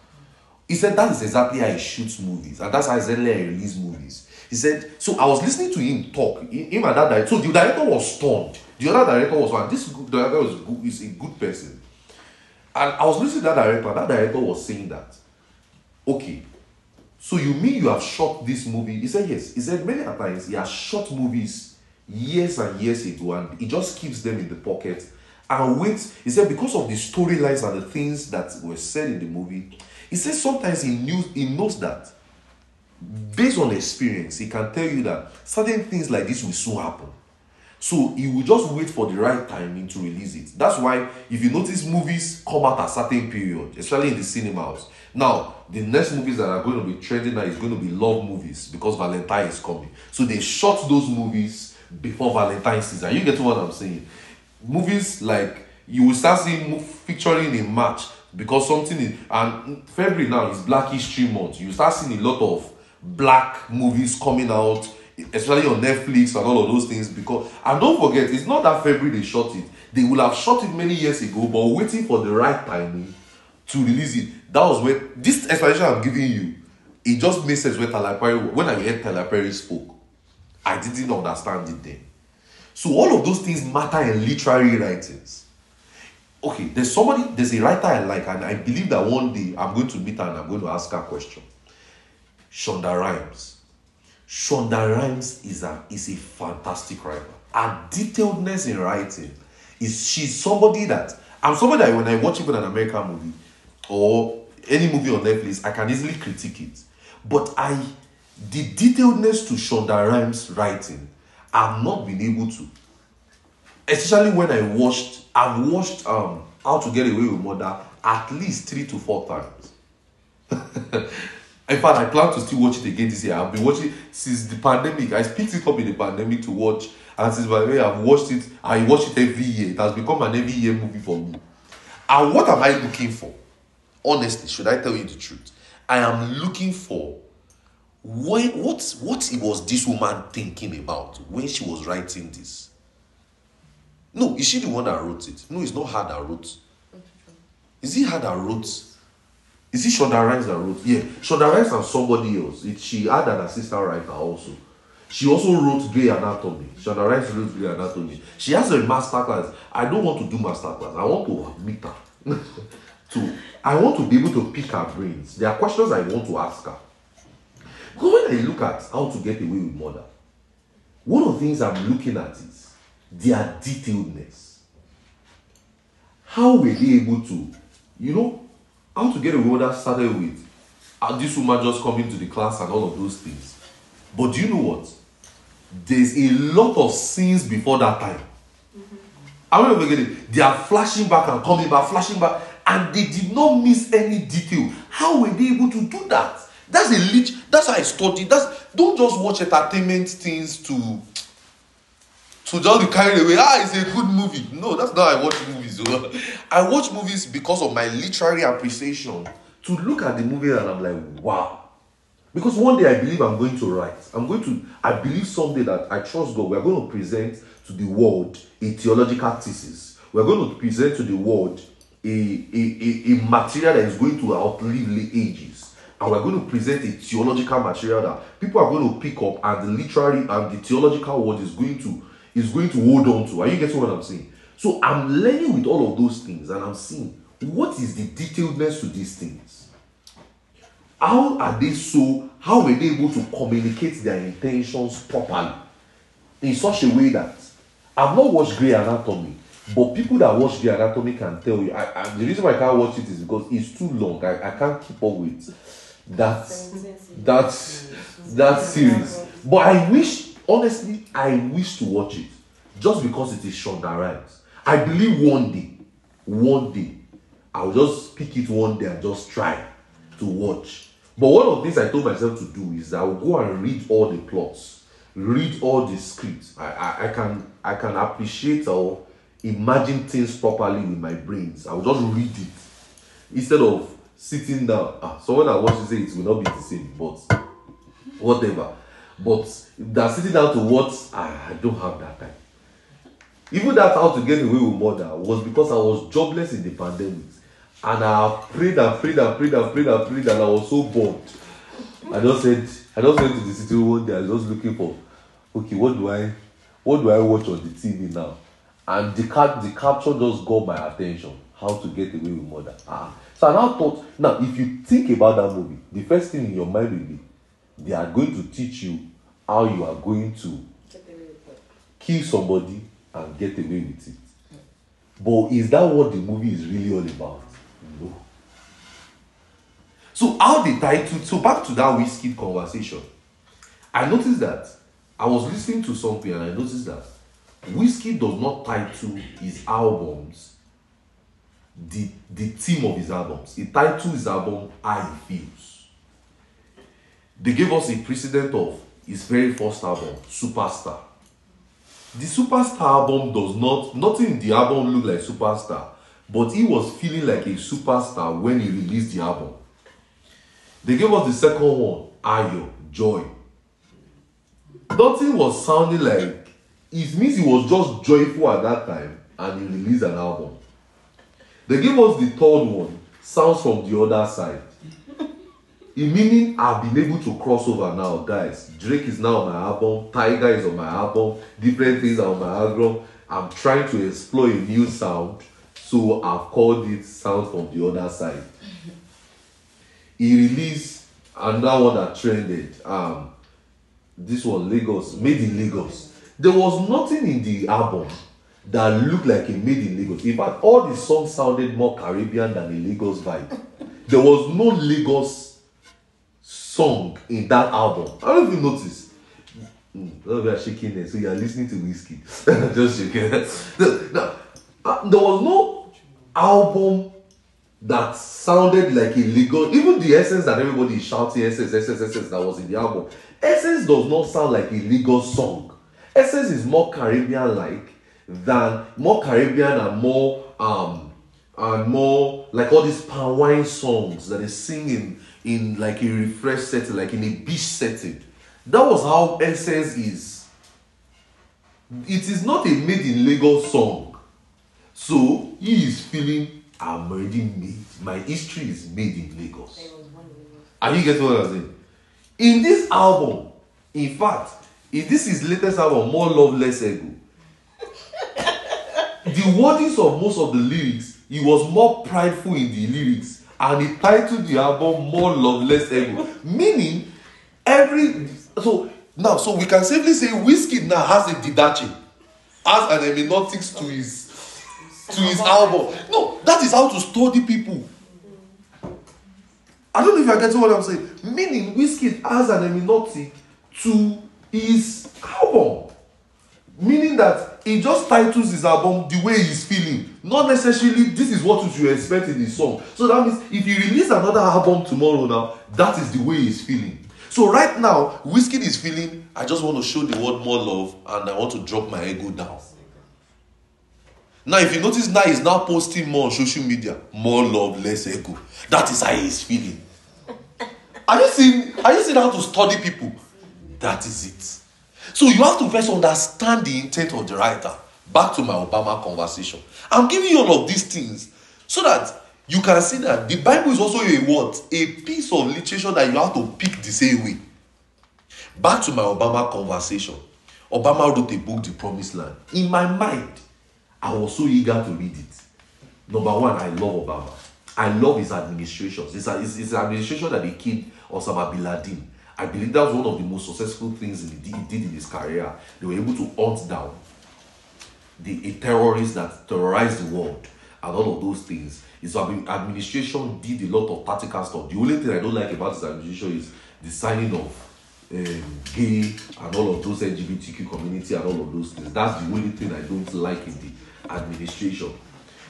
He said that is exactly how he shoots movies, and that's how exactly he releases movies. He said, so I was listening to him talk, him and that director. So the director was stunned. The other director was one. This director good, is a good person. And I was listening to that director, that director was saying that, okay, so you mean you have shot this movie? He said yes. He said many times he has shot movies years and years ago, and it just keeps them in the pocket and wait, He said because of the storylines and the things that were said in the movie, he says sometimes he knew he knows that based on experience, he can tell you that certain things like this will soon happen. So he will just wait for the right timing to release it. That's why if you notice movies come out at a certain period, especially in the cinemas. Now, the next movies that are going to be trending now is going to be love movies because Valentine is coming. So they shot those movies before Valentine season. You get what I'm saying? Movies like you will start seeing featuring in March because something is and February now is Black History Month. You start seeing a lot of black movies coming out, especially on Netflix and all of those things. Because and don't forget, it's not that February they shot it. They will have shot it many years ago, but waiting for the right timing to release it. That was where this explanation I'm giving you. It just makes sense when Tyler Perry when I heard Tyler Perry spoke. I didn't understand it then. So all of those things matter in literary writings. Okay, there's somebody, there's a writer I like, and I believe that one day I'm going to meet her and I'm going to ask her a question. Shonda Rhimes. Shonda Rhimes is a is a fantastic writer. Her detailedness in writing is she's somebody that I'm somebody that when I watch even an American movie or any movie on Netflix, I can easily critique it. But I, the detailedness to Shonda Rhimes' writing, I've not been able to. Especially when I watched, I've watched um How to Get Away with Murder at least three to four times. In fact, I plan to still watch it again this year. I've been watching since the pandemic. I picked it up in the pandemic to watch, and since by the way I've watched it, I watch it every year. It has become an every year movie for me. And what am I looking for? Honestly, should I tell you the truth? I am looking for when what what was this woman thinking about when she was writing this? No, is she the one that wrote it? No, it's not her that wrote. Is it her that wrote? Is it Shonda Rhimes that wrote? Yeah, Shonda Rhimes and somebody else. It, she had an assistant writer also. She also wrote Grey Anatomy. Shonda Rhimes wrote Grey Anatomy. She has a master class. I don't want to do master class. I want to meet her. to I want to be able to pick her brains. There are questions I want to ask her. Because when I look at how to get away with murder, one of the things I'm looking at is their detailedness. How were they able to, you know, how to get away with murder started with uh, this woman just coming to the class and all of those things. But do you know what? There's a lot of scenes before that time. I will never get it. They are flashing back and coming back, flashing back, and they did not miss any detail. How were they able to do that? That's a lich. That's how I studied. That's don't just watch entertainment things to to just be carried away. Ah, it's a good movie. No, that's not how I watch movies. I watch movies because of my literary appreciation. To look at the movie and I'm like, wow. Because one day I believe I'm going to write. I'm going to, I believe someday that I trust God. We're going to present to the world a theological thesis. We're going to present to the world a, a, a, a material that is going to outlive the ages. And we're going to present a theological material that people are going to pick up and the literary and the theological world is going to is going to hold on to. Are you getting what I'm saying? So I'm learning with all of those things and I'm seeing what is the detailedness to these things. How are they so? How were they able to communicate their intentions properly in such a way that I've not watched Grey Anatomy, but people that watch Grey Anatomy can tell you. I, I, the reason why I can't watch it is because it's too long. I, I can't keep up with that that that series. But I wish, honestly, I wish to watch it just because it is Shonda Rhimes. I believe one day, one day, I'll just pick it one day and just try to watch. But one of the things I told myself to do is I will go and read all the plots, read all the scripts. I, I, I can I can appreciate or imagine things properly with my brains. I will just read it instead of sitting down. Ah, someone that wants to say it will not be the same, but whatever. But that sitting down to watch, ah, I don't have that time. Even that how to get away with murder was because I was jobless in the pandemic. And I prayed and prayed and prayed and prayed and prayed and I was so bored. I just said, I just went to the city one day, I was just looking for, okay, what do I, what do I watch on the TV now? And the cap, the capture just got my attention. How to get away with murder. Ah. So I now thought, now if you think about that movie, the first thing in your mind will be, they are going to teach you how you are going to kill somebody and get away with it. But is that what the movie is really all about? No. So how the title, so back to that whiskey conversation. I noticed that I was listening to something and I noticed that whiskey does not title his albums the, the theme of his albums. He titled his album I Feels. They gave us a precedent of his very first album, Superstar. The Superstar album does not, nothing in the album look like Superstar, but he was feeling like a superstar when he released the album. They gave us the second one, Ayo, Joy. Nothing was sounding like, it means he was just joyful at that time and he released an album. They gave us the third one, Sounds from the Other Side. In meaning, I've been able to cross over now, guys. Drake is now on my album, Tiger is on my album, different things are on my album. I'm trying to explore a new sound, so I've called it Sound from the Other Side. He released another one that trended. Um, this one, Lagos, made in Lagos. There was nothing in the album that looked like a made in Lagos. In fact, all the songs sounded more Caribbean than a Lagos vibe. there was no Lagos song in that album. I don't know even notice. Mm, oh, we are shaking there, so you are listening to Wizkid. Just shaking. No, no, uh, there was no album that sounded like a Lagos. Even the essence that everybody is shouting, essence, essence, essence, that was in the album. Essence does not sound like a Lagos song. Essence is more Caribbean-like than more Caribbean and more um and more like all these palm wine songs that they sing in in like a refresh setting, like in a beach setting. That was how Essence is. It is not a made in Lagos song. So he is feeling I'm already made. My history is made in Lagos. Are you getting what I'm saying? In this album, in fact, if this is latest album, More Love, Less Ego, the wordings of most of the lyrics, he was more prideful in the lyrics, and he titled the album More Love, Less Ego. Meaning, every so now, so we can safely say Whiskey now has a Didache, has an hermeneutics to his to his album. No, that is how to study people. I don't know if you're getting what I'm saying. Meaning, Whiskey has an hermeneutic to his album. Meaning that he just titles his album the way he's feeling. Not necessarily this is what you expect in his song. So that means if he release another album tomorrow now, that is the way he's feeling. So right now, Whiskey is feeling, I just want to show the world more love and I want to drop my ego down. Now, if you notice now he's now posting more on social media, more love, less ego. That is how he's feeling. Are you seeing? Are you seeing how to study people? That is it. So you have to first understand the intent of the writer. Back to my Obama conversation. I'm giving you all of these things so that you can see that the Bible is also a what? A piece of literature that you have to pick the same way. Back to my Obama conversation. Obama wrote a book, The Promised Land. In my mind, I was so eager to read it. Number one, I love Obama. I love his administrations. It's, it's, it's an administration that he killed Osama bin Laden. I believe that was one of the most successful things he did, in his career. They were able to hunt down the a terrorist that terrorized the world and all of those things. His administration did a lot of tactical stuff. The only thing I don't like about his administration is the signing of um, gay and all of those LGBTQ community and all of those things. That's the only thing I don't like in the administration.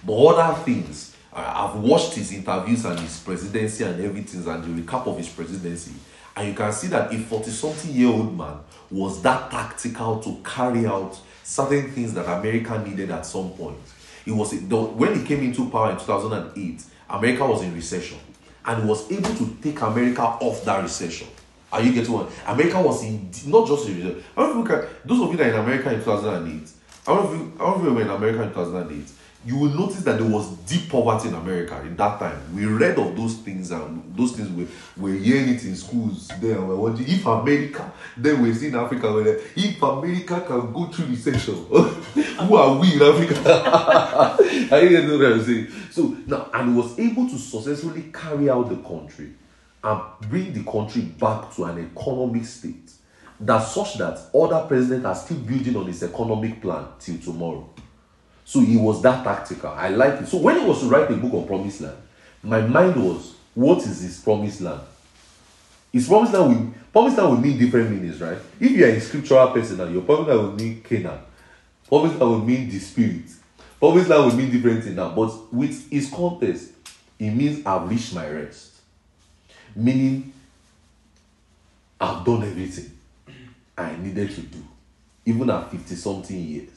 But other things, I've watched his interviews and his presidency and everything and the recap of his presidency. And you can see that a 40 something year old man was that tactical to carry out certain things that America needed at some point. It was when he came into power in 2008, America was in recession and was able to take America off that recession. Are you getting one? America was in not just in recession. I don't know if you can, those of you that are in America in 2008, I don't know if you, I don't know if you were in America in 2008 you will notice that there was deep poverty in America in that time. We read of those things and those things we we're hearing it in schools Then We're wondering if America, then we're seeing Africa, like, if America can go through recession, who are we in Africa? are you getting what I'm saying? So now, and was able to successfully carry out the country and bring the country back to an economic state that such that other presidents are still building on his economic plan till tomorrow. So he was that tactical. I like it. So when he was to write a book on Promised Land, my mind was, what is his Promised Land? His Promised Land will, Promised Land will mean different meanings, right? If you are a scriptural person, now your Promised Land will mean Canaan. Promised Land will mean the Spirit. Promised Land will mean different things now. But with his context, it means I've reached my rest. Meaning, I've done everything I needed to do, even at 50 something years.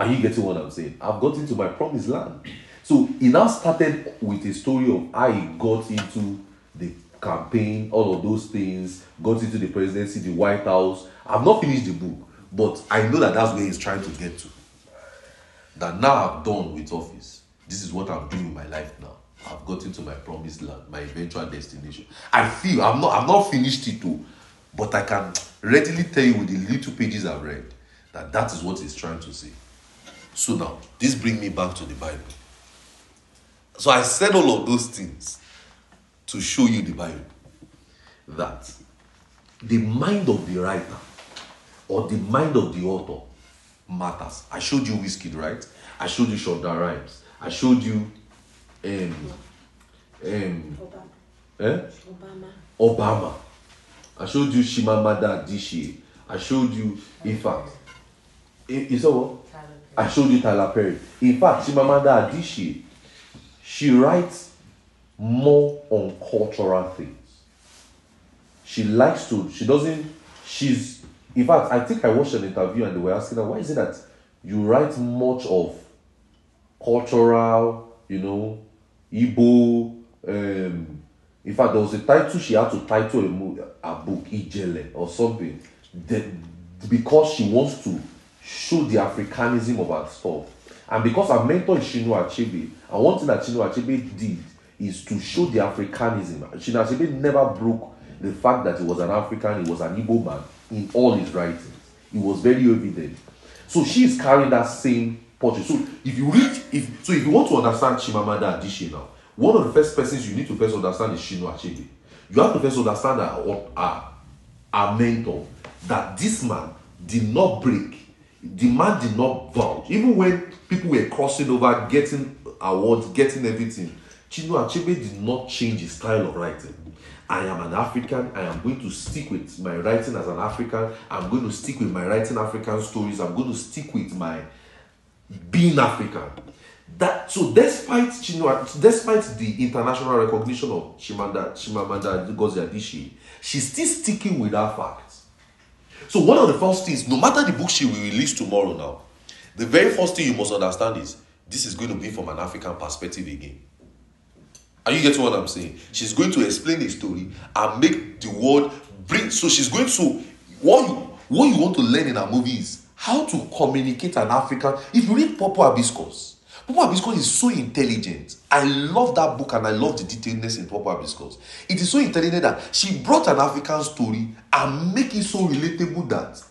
Are you getting what I'm saying? I've gotten to my promised land. So he now started with a story of how he got into the campaign, all of those things, got into the presidency, the White House. I've not finished the book, but I know that that's where he's trying to get to. That now I'm done with office. This is what I'm doing in my life now. I've gotten to my promised land, my eventual destination. I feel I'm not I've not finished it too, but I can readily tell you with the little pages I've read that that is what he's trying to say. So now, this brings me back to the Bible. So I said all of those things to show you the Bible. That the mind of the writer or the mind of the author matters. I showed you Wizkid, right? I showed you Shonda Rhimes. I showed you um, um, Obama. eh? Obama. Obama. I showed you Chimamanda Adichie. I showed you, in fact, you saw what? I showed you Tyler Perry. In fact, Chimamanda Adichie, She writes more on cultural things. She likes to, she doesn't, she's, in fact, I think I watched an interview and they were asking her, why is it that you write much of cultural, you know, Igbo, um, in fact, there was a title she had to title a, a book, Ijele, or something, that, because she wants to show the Africanism of her stuff. And because our mentor is Chinua Achebe, and one thing that Chinua Achebe did is to show the Africanism. Chinua Achebe never broke the fact that he was an African, he was an Igbo man in all his writings. It was very evident. So she is carrying that same portrait. So if you read, if so, if you want to understand Chimamanda Adichie now, one of the first persons you need to first understand is Chinua Achebe. You have to first understand that our, our, our mentor, that this man did not break, the man did not vouch. Even when people were crossing over, getting awards, getting everything, Chinua Achebe did not change his style of writing. I am an African. I am going to stick with my writing as an African. I'm going to stick with my writing African stories. I'm going to stick with my being African. That so despite Chinua, despite the international recognition of Chimamanda Ngozi Adichie, she's still sticking with that facts. So one of the first things, no matter the book she will release tomorrow now, the very first thing you must understand is this is going to be from an African perspective again. Are you getting what I'm saying? She's going to explain the story and make the world bring. So she's going to what you what you want to learn in a movie is how to communicate an African. If you read Purple Hibiscus, Purple Hibiscus is so intelligent. I love that book and I love the detailedness in Purple Hibiscus. It is so intelligent that she brought an African story and make it so relatable that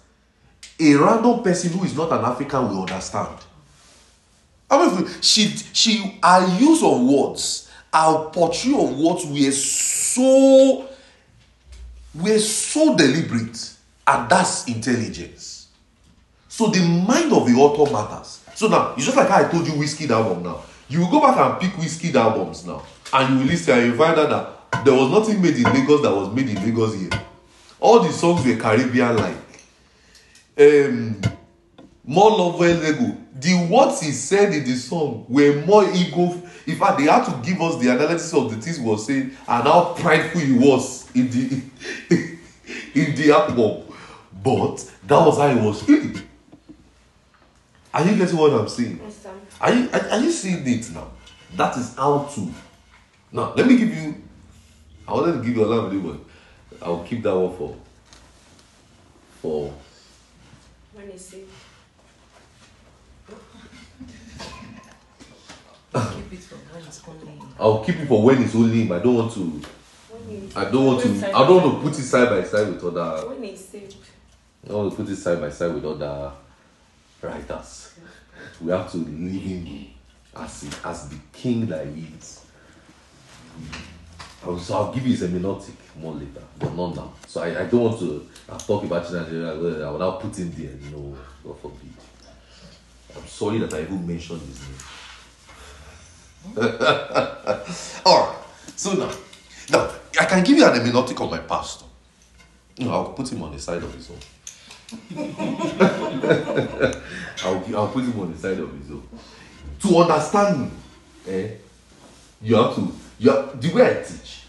a random person who is not an African will understand. I mean, she she her use of words, her portrayal of words were so were so deliberate, and that's intelligence. So the mind of the author matters. So now it's just like how I told you whiskey album now. You go back and pick whiskey albums now, and you will listen and you find out that there was nothing made in Lagos that was made in Lagos here. All the songs were Caribbean like. Um, more love well Lego. The words he said in the song were more ego. In fact, they had to give us the analysis of the things he was saying and how prideful he was in the in the album. But that was how he was feeling. Are you getting what I'm saying? Yes, sir. Are you are, are you seeing it now? That is how to. Now let me give you. I wanted to give you a lot of it, but I'll keep that one for. For When is it? Keep it for when it's only. I'll keep it for when it's only him. I don't want to. I don't want to. I don't want to put it side by side with other. When is it? I don't want to put it side by side with other writers. We have to leave him as as the king that he is. So I'll give you his hermeneutic more later, but not now. So I, I don't want to talk about Nigeria. I will now put him there. No, God forbid. I'm sorry that I even mentioned his name. All right. So now, now I can give you an hermeneutic on my pastor. No, I'll put him on the side of his own. I'll, I'll put him on the side of his own. To understand eh, you have to, you have, the way I teach,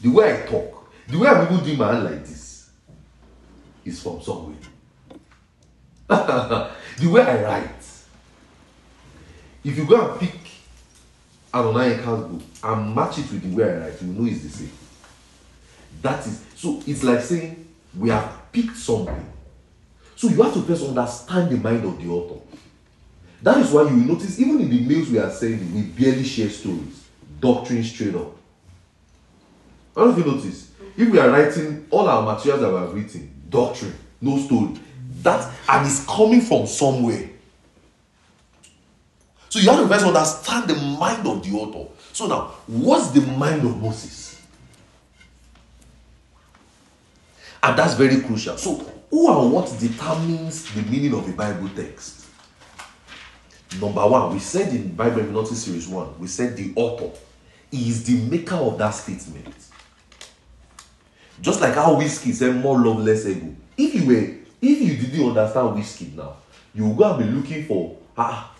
the way I talk, the way I'm even doing my hand like this is from somewhere. the way I write, if you go and pick an Onayeka's book and match it with the way I write, you know it's the same. That is so it's like saying we have picked something. So you have to first understand the mind of the author. That is why you will notice, even in the mails we are sending, we barely share stories, doctrine straight up. I don't know if you notice. If we are writing all our materials that we have written, doctrine, no story, that and it's coming from somewhere. So you have to first understand the mind of the author. So now, what's the mind of Moses? And that's very crucial. So, who and what determines the meaning of a Bible text? Number one, we said in Bible Hermeneutics Series 1, we said the author is the maker of that statement. Just like how whiskey said more love, less ego. If you were, if you didn't understand whiskey now, you go and be looking for ah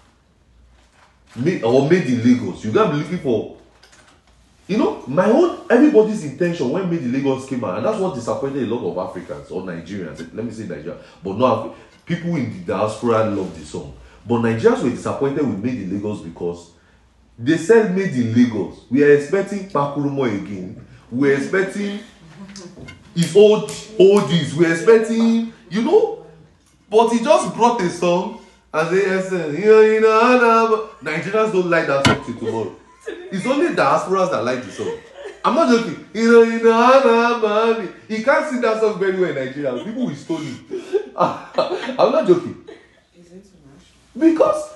made or made in Lagos. You go and be looking for you know, my own everybody's intention when made in Lagos out, and that's what disappointed a lot of Africans or Nigerians. Let me say Nigeria, but not people in the diaspora love the song. But Nigerians were disappointed with Made in Lagos because they said Made in Lagos. We are expecting Pakurumo again. We are expecting his old oldies. We are expecting, you know, but he just brought a song and they said, you know, Nigerians don't like that song till tomorrow. It's only diasporas that like the song. I'm not joking. You know, you know, man. He can't sing that song very well in Nigeria. People will stone him. I'm not joking. Because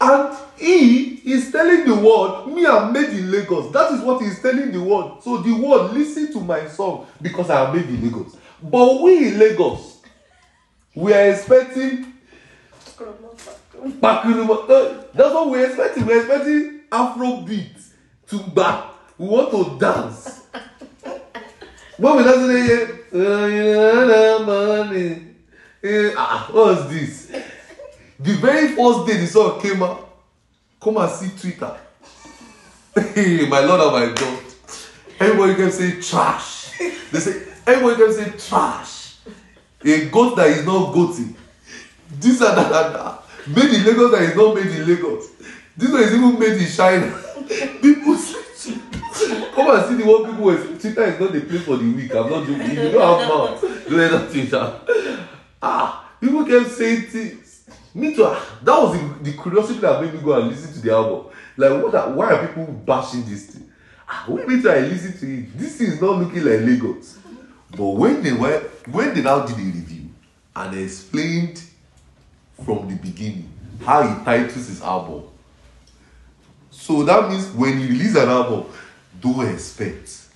and he is telling the world, me I'm made in Lagos. That is what he's telling the world. So the world listen to my song because I am made in Lagos. But we in Lagos, we are expecting Pakuruma. Uh, that's what we're expecting. We're expecting Afrobeat to back. We want to dance. when we dance today. Eh, ah, what's this? The very first day the song came out, come and see Twitter. My lord and my God. Everybody can say trash. They say everybody can say trash. A goat that is not goaty. This and that and that. Made in Lagos that is not made in Lagos. This one is even made in China. People say, come and see the one people were Twitter is not the place for the weak. I'm not joking. If you don't have mouth, don't enter Twitter. Ah, people kept saying things. Me too. ah, That was the, the curiosity that made me go and listen to the album. Like, what? Are, why are people bashing this thing? Ah, when me too, I listen to it. This thing is not looking like Lagos. But when they were, when they now did a review and explained from the beginning how he titles his album. So that means when you release an album, don't expect.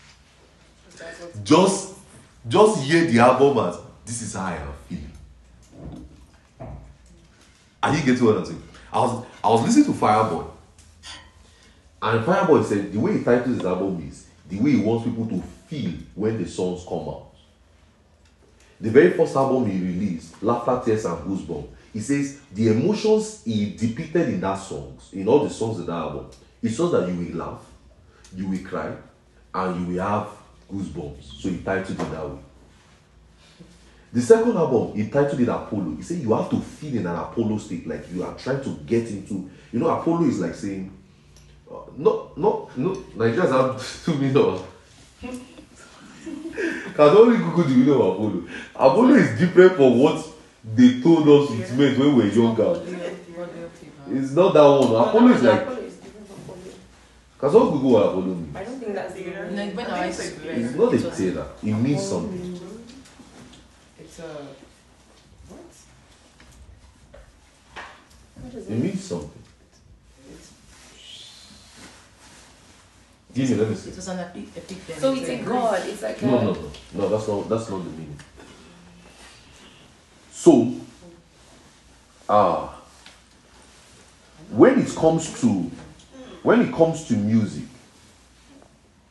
Just just hear the album as this is how I am feeling. Are you getting what I'm saying? I was I was listening to Fireboy. And Fireboy said the way he titles his album is the way he wants people to feel when the songs come out. The very first album he released, Laughter, Tears, and Goosebumps, he says the emotions he depicted in that songs, in all the songs in that album, it shows that you will laugh, you will cry, and you will have goosebumps. So he titled it that way. The second album, he titled it Apollo. He said you have to feel in an Apollo state, like you are trying to get into. You know, Apollo is like saying, uh, no, no, no. Nigerians have two million. Can only Google the meaning of Apollo. Apollo is different from what they told us it meant when we were younger. It's not that one. Apollo is like. Apollo is different from Apollo. Can someone Google what Apollo means? I don't think that's the No, meaning. when I used to It's not a tailor. It means something. It's a what? What is It it? means something. Give me, let me see. It was an epic, epic. So it's a god. It's like No, a. no, no, no. That's not. That's not the meaning. So, ah, when it comes to, when it comes to music,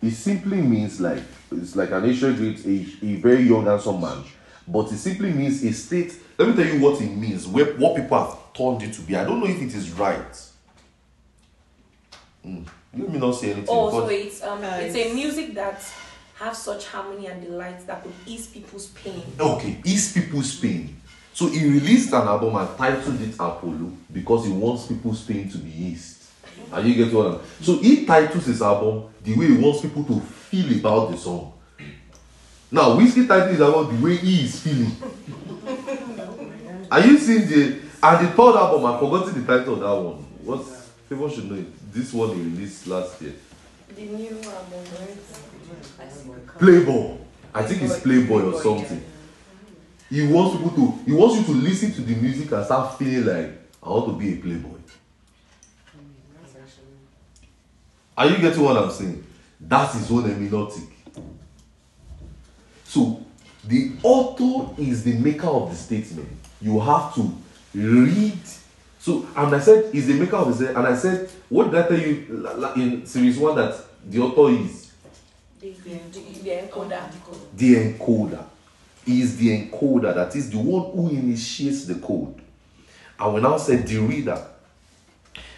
it simply means like it's like an ancient great age, a very young handsome man, but it simply means a state. Let me tell you what it means. Where what people have turned it to be. I don't know if it is right. Mm. Let me not say anything. Oh, so it's um, it's a music that have such harmony and delight that could ease people's pain. Okay, ease people's pain. So he released an album and titled it Apollo because he wants people's pain to be eased. Are you getting what I'm saying? So he titles his album the way he wants people to feel about the song. Now, Wizkid titled his album the way he is feeling. Are you seeing the and the third album? I've forgotten the title of that one. What people should know it. This one he released last year. The new album, right? Playboy. I think it's Playboy or something. He wants people to he wants you to listen to the music and start feeling like I want to be a playboy. Are you getting what I'm saying? That's his own hermeneutic. So the author is the maker of the statement. You have to read So, and I said, is the maker of the statement. and I said, what did I tell you in series one that the author is the, the, the encoder. the encoder. Is the encoder, that is the one who initiates the code. And we now said the reader.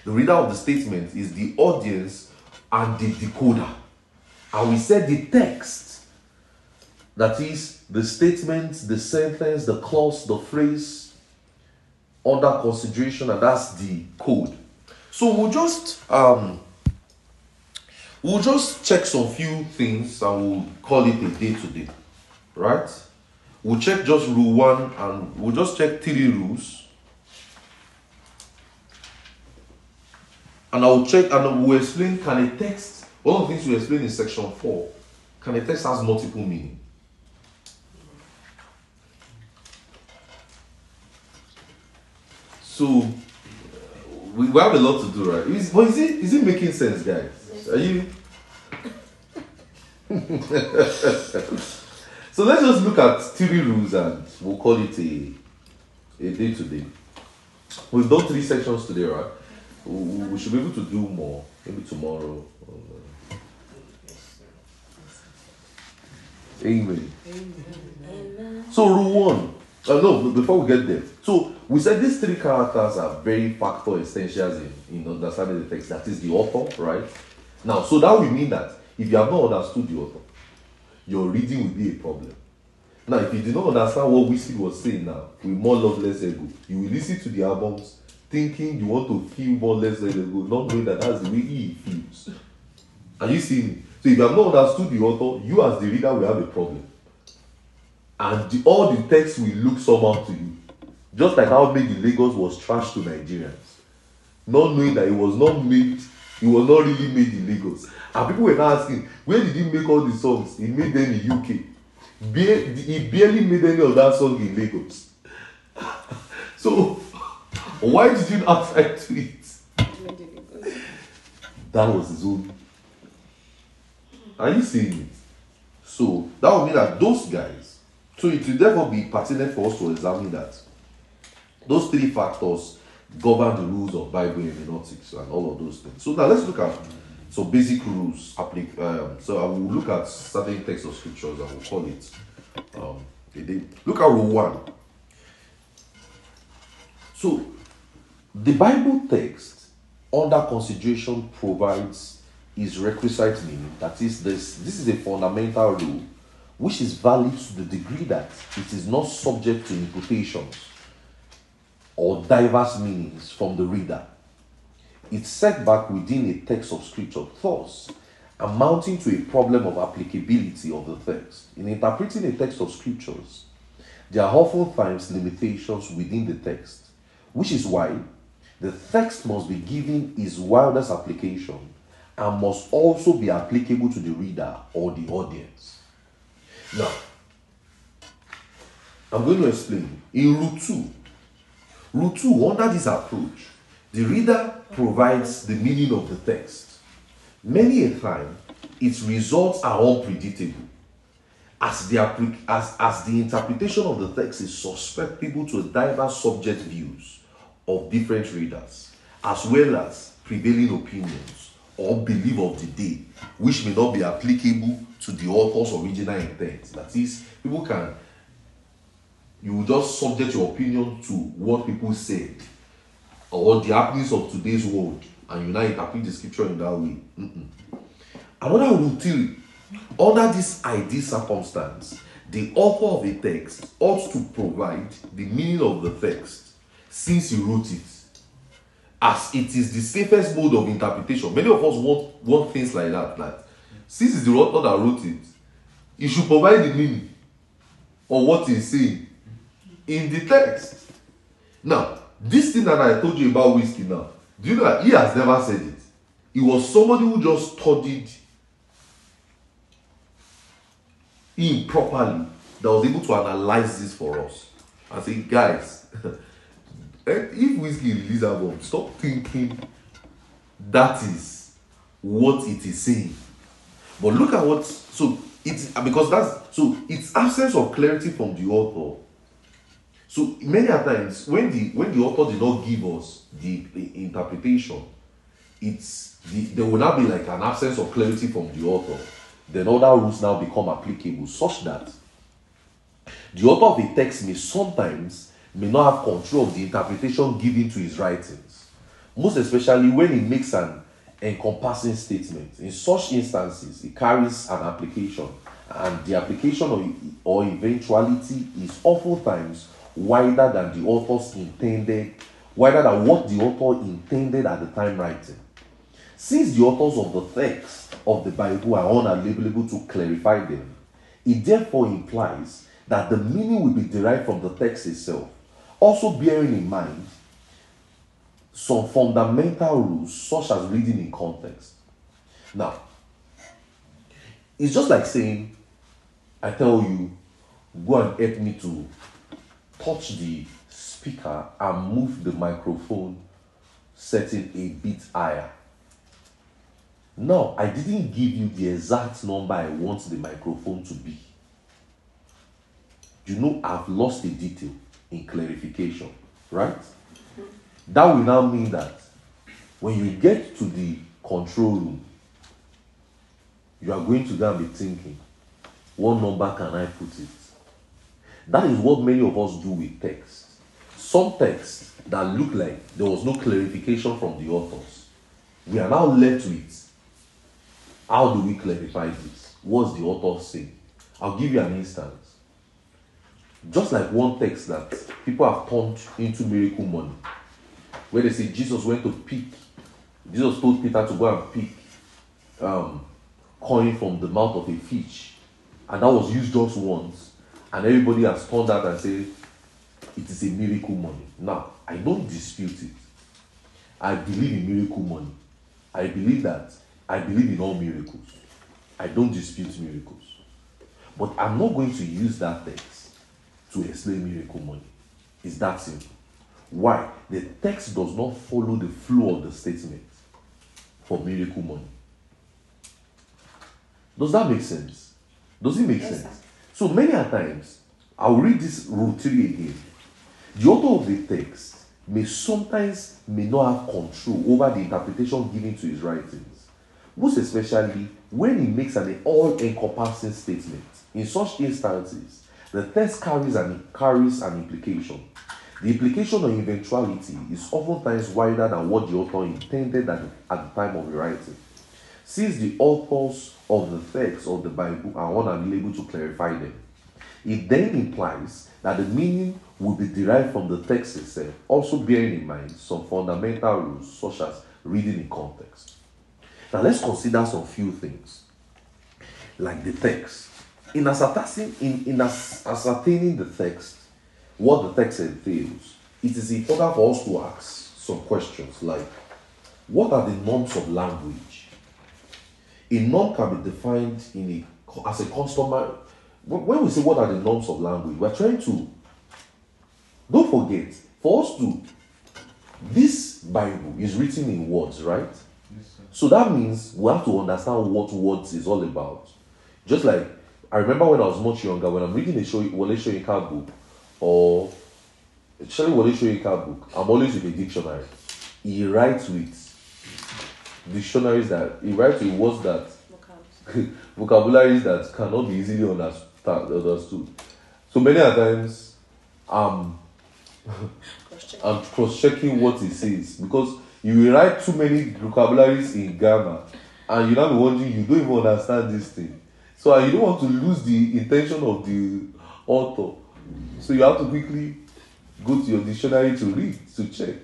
The reader of the statement is the audience and the decoder. And we said the text, that is the statement, the sentence, the clause, the phrase under consideration, and that's the code. So we'll just um we'll just check some few things and we'll call it a day today. Right? We'll check just rule one and we'll just check three rules. And I'll check and we'll explain can a text, one of the things we explain in section 4, can a text has multiple meaning? So we, we have a lot to do, right? Is, but is it is it making sense, guys? Are you so let's just look at three rules and we'll call it a a day today. We've done three sections today, right? We should be able to do more, maybe tomorrow. Amen. Amen. So rule one. Uh, no, before we get there. So we said these three characters are very factor essentials in, in understanding the text. That is the author, right? Now, so that will mean that if you have not understood the author, your reading will be a problem. Now, if you do not understand what Wizkid was saying now, with more love, less ego, you will listen to the albums thinking you want to feel more less ego, not knowing that that's the way he feels. Are you seeing me? So if you have not understood the author, you as the reader will have a problem. And the, all the text will look somehow to you. Just like how in Lagos was trash to Nigerians. Not knowing that it was not made, it was not really made in Lagos. And people were now asking, where did he make all the songs? He made them in UK. He barely made any of that song in Lagos. so, why did you not try to it? That was his own. Are you seeing it? So that would mean that those guys, so it will therefore be pertinent for us to examine that. Those three factors govern the rules of Bible hermeneutics and all of those things. So now let's look at some basic rules. Applic- um, so I will look at certain texts of scriptures and we'll call it. Um. Look at rule one. So the Bible text under consideration provides its requisite meaning. That is, this this is a fundamental rule which is valid to the degree that it is not subject to implications or diverse meanings from the reader. It's set back within a text of scripture, thus amounting to a problem of applicability of the text. In interpreting a text of scriptures, there are oftentimes limitations within the text, which is why the text must be given its wildest application and must also be applicable to the reader or the audience. Now, I'm going to explain. In Rule 2, Rule 2, under this approach, the reader provides the meaning of the text. Many a time, its results are unpredictable, as the, as, as the interpretation of the text is susceptible to diverse subject views of different readers, as well as prevailing opinions or belief of the day, which may not be applicable to the author's original intent. That is, people can you will just subject your opinion to what people said or the happenings of today's world and you now interpret the scripture in that way. Mm-mm. Another three, under this ideal circumstance, the author of a text ought to provide the meaning of the text since he wrote it, as it is the safest mode of interpretation. Many of us want, want things like that. That since it's the author that wrote it, he should provide the meaning of what he's saying in the text. Now, this thing that I told you about Wizkid now, do you know that he has never said it? He was somebody who just studied him properly, that was able to analyze this for us. I say, guys, eh, if Wizkid release album, stop thinking that is what it is saying. But look at what so it's because that's so it's absence of clarity from the author So many times when the when the author did not give us the, the interpretation, it's the, there will now be like an absence of clarity from the author. Then other rules now become applicable, such that the author of a text may sometimes may not have control of the interpretation given to his writings, most especially when he makes an encompassing statement. In such instances, it carries an application, and the application or, or eventuality is oftentimes wider than the author's intended, wider than what the author intended at the time writing. Since the authors of the text of the Bible are unavailable to clarify them, it therefore implies that the meaning will be derived from the text itself, also bearing in mind some fundamental rules such as reading in context. Now, it's just like saying, I tell you, go and help me to touch the speaker and move the microphone setting a bit higher. Now, I didn't give you the exact number I want the microphone to be. You know, I've lost a detail in clarification, right? That will now mean that when you get to the control room, you are going to be thinking, what number can I put it? That is what many of us do with text. Some texts that look like there was no clarification from the authors. We are now left with how do we clarify this? What's the author saying? I'll give you an instance. Just like one text that people have turned into miracle money, where they say Jesus went to pick, Jesus told Peter to go and pick um, coin from the mouth of a fish, and that was used just once, and everybody has turned out and said it is a miracle money. Now, I don't dispute it. I believe in miracle money. I believe that I believe in all miracles. I don't dispute miracles. But I'm not going to use that text to explain miracle money. It's that simple. Why? The text does not follow the flow of the statement for miracle money. Does that make sense? Does it make Yes, sense? So many times, I'll read this three again. The author of the text may sometimes may not have control over the interpretation given to his writings, most especially when he makes an all-encompassing statement. In such instances, the text carries an carries an implication. The implication or eventuality is oftentimes wider than what the author intended at the, at the time of the writing. Since the authors of the text of the Bible are unable to be able to clarify them, it then implies that the meaning will be derived from the text itself, also bearing in mind some fundamental rules such as reading in context. Now let's consider some few things, like the text. In ascertaining, in, in ascertaining the text, what the text entails, it is important for us to ask some questions like, what are the norms of language? A norm can be defined in a as a customer. When we say what are the norms of language, we're trying to. Don't forget, for us to, this Bible is written in words, right? So that means we have to understand what words is all about. Just like I remember when I was much younger, when I'm reading a show, Wole Soyinka book, or especially Wole Soyinka book, I'm always with a dictionary. He writes with dictionaries that he writes with words that vocabularies that cannot be easily understood. So many times, um, I'm cross-checking what he says because you will write too many vocabularies in Ghana, and you now be wondering you don't even understand this thing. So you don't want to lose the intention of the author, so you have to quickly go to your dictionary to read to check.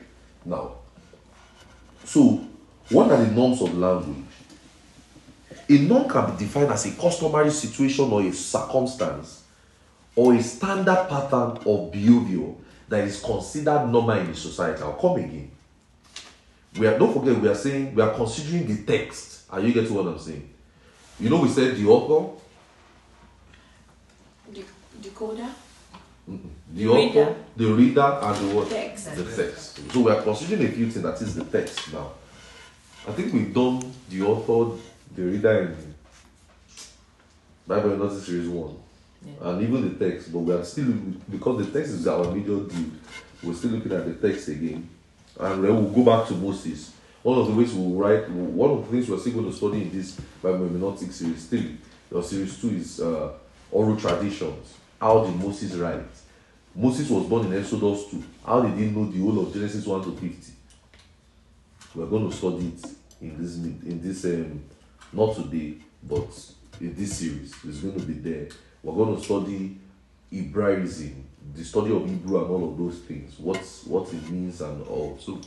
Now, so what are the norms of language? A norm can be defined as a customary situation or a circumstance or a standard pattern of behavior that is considered normal in a society. I'll come again. We are don't forget we are saying we are considering the text. Are you getting what I'm saying? You know we said the author, De- decoder. the, The author, reader. the reader, and the what? Text. The text. So we are considering a few things that is the text now. I think we've done the author, the reader, and Bible Notice Series 1. Yeah. and even the text, but we are still because the text is our major deal. We're still looking at the text again, and then we'll go back to Moses. One of the ways we'll write, one of the things we're still going to study in this Bible hermeneutic series three, or series two is uh, oral traditions. How did Moses write? Moses was born in Exodus 2. How did he know the whole of Genesis 1 to 50? We're going to study it in this in this um, not today, but in this series. It's going to be there. We're going to study Hebraism, the study of Hebrew and all of those things. What's what it means and all. So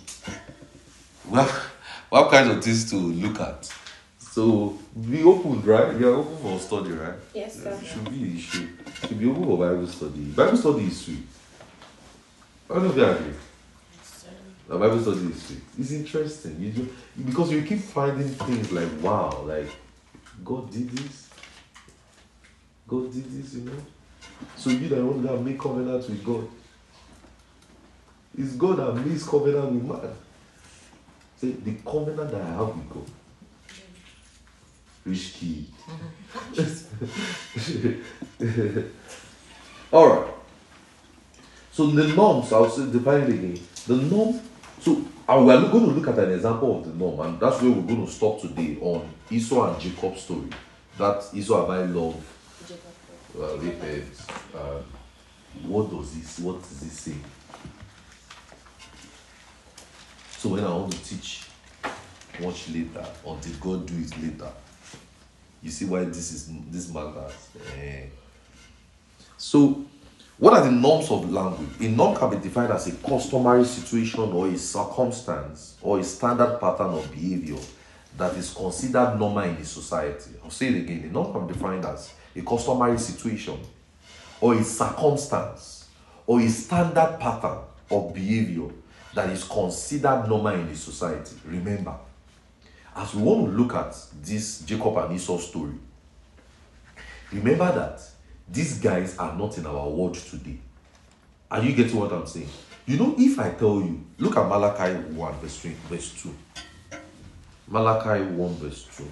we have, we have kinds of things to look at. So be open, right? You're open for study, right? Yes, sir. Should be should, should be open for Bible study. Bible study is sweet. I don't know if you agree. The Bible study is sweet. It's interesting. You just, because you keep finding things like wow, like God did this. God did this, you know. So you that want to make covenant with God. It's God that makes covenant with man. Say the covenant that I have with God. Rich kid. All right. So the norms, I'll say define it again. The norm. So uh, we are going to look at an example of the norm, and that's where we're going to stop today on Esau and Jacob's story. That Esau and I love, uh, rated. Uh, what does this? What is this saying? So when I want to teach much later, or did God do it later? You see why this is this matters. Eh. So, what are the norms of language? A norm can be defined as a customary situation or a circumstance or a standard pattern of behavior that is considered normal in the society. I'll say it again. A norm can be defined as a customary situation or a circumstance or a standard pattern of behavior that is considered normal in the society. Remember, as we want to look at this Jacob and Esau story, remember that these guys are not in our world today. Are you getting what I'm saying? You know, if I tell you, look at Malachi 1, verse 3, verse 2. Malachi 1, verse 2.